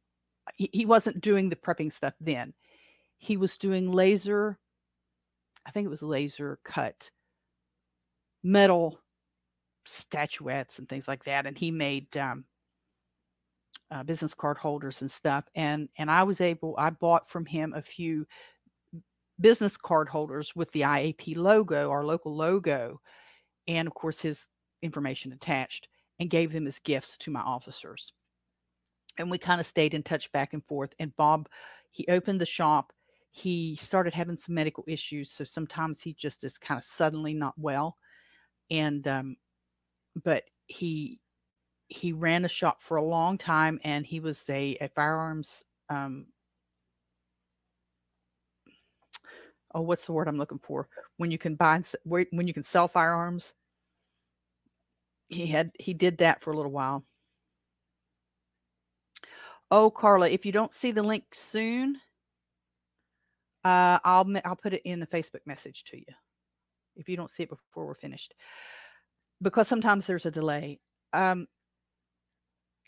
He, he wasn't doing the prepping stuff then. He was doing laser. I think it was laser cut metal statuettes and things like that, and he made um, uh, business card holders and stuff. And and I was able, I bought from him a few business card holders with the IAP logo, our local logo, and of course his information attached, and gave them as gifts to my officers. And we kind of stayed in touch back and forth. And Bob, he opened the shop. He started having some medical issues, so sometimes he just is kind of suddenly not well. And um, but he he ran a shop for a long time and he was a, a firearms um oh what's the word i'm looking for? When you can buy when you can sell firearms. He had he did that for a little while. Oh carla if you don't see the link soon uh i'll i'll put it in the facebook message to you if you don't see it before we're finished because sometimes there's a delay. Um,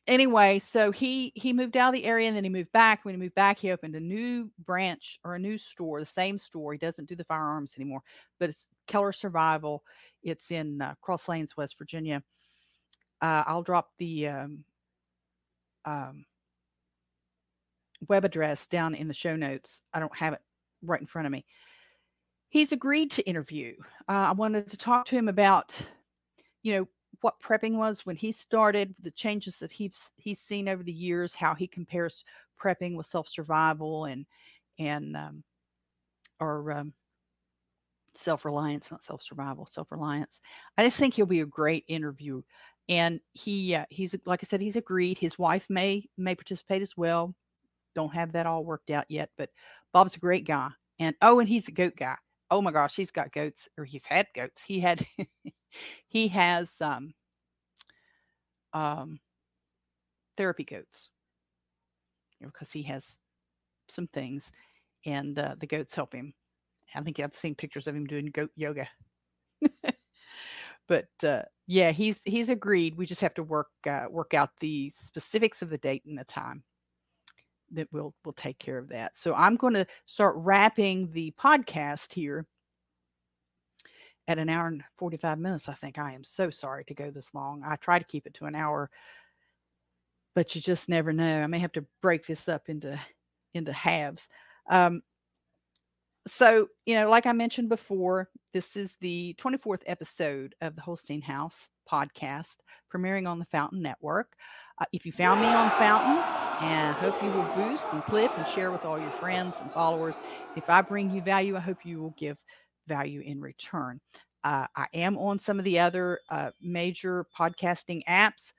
anyway, so he he moved out of the area and then he moved back. When he moved back, he opened a new branch or a new store, the same store. He doesn't do the firearms anymore, but it's Keller Survival. It's in uh, Cross Lanes, West Virginia. Uh, I'll drop the um, um, web address down in the show notes. I don't have it right in front of me. He's agreed to interview. Uh, I wanted to talk to him about you know what prepping was when he started, the changes that he's he's seen over the years, how he compares prepping with self survival and and um, or um, self reliance, not self survival, self reliance. I just think he'll be a great interview, and he uh, he's like I said, he's agreed. His wife may may participate as well. Don't have that all worked out yet, but Bob's a great guy, and oh, and he's a goat guy. Oh my gosh, he's got goats, or he's had goats. He had he has um, um, therapy goats because he has some things, and uh, the goats help him. I think I've seen pictures of him doing goat yoga. but uh, yeah, he's he's agreed. We just have to work uh, work out the specifics of the date and the time. That we'll we'll take care of that. So I'm going to start wrapping the podcast here at an hour and 45 minutes. I think I am so sorry to go this long. I try to keep it to an hour, but you just never know. I may have to break this up into into halves. Um, so, you know, like I mentioned before, this is the 24th episode of the Holstein House podcast, premiering on the Fountain Network. Uh, if you found me on Fountain, and I hope you will boost and clip and share with all your friends and followers. If I bring you value, I hope you will give value in return. Uh, I am on some of the other uh, major podcasting apps.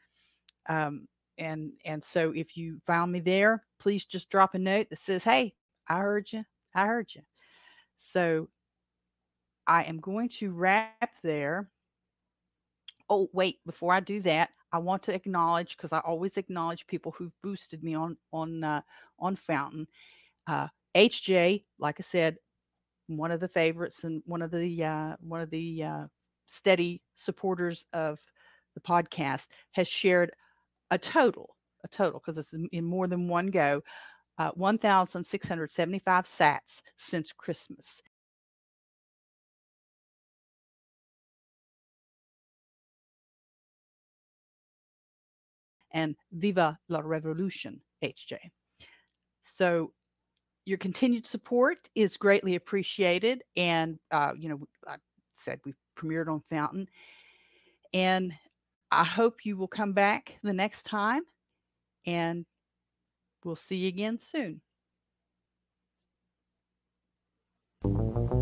Um, and and so if you found me there, please just drop a note that says, "Hey, I heard you. I heard you." So I am going to wrap there. Oh, wait, before I do that, I want to acknowledge because I always acknowledge people who've boosted me on on uh, on Fountain. Uh, HJ, like I said, one of the favorites and one of the uh, one of the uh, steady supporters of the podcast has shared a total a total because it's in more than one go uh, 1,675 sats since Christmas. And Viva la Revolution, HJ. So your continued support is greatly appreciated. And, uh, you know, I said we premiered on Fountain. And I hope you will come back the next time and we'll see you again soon.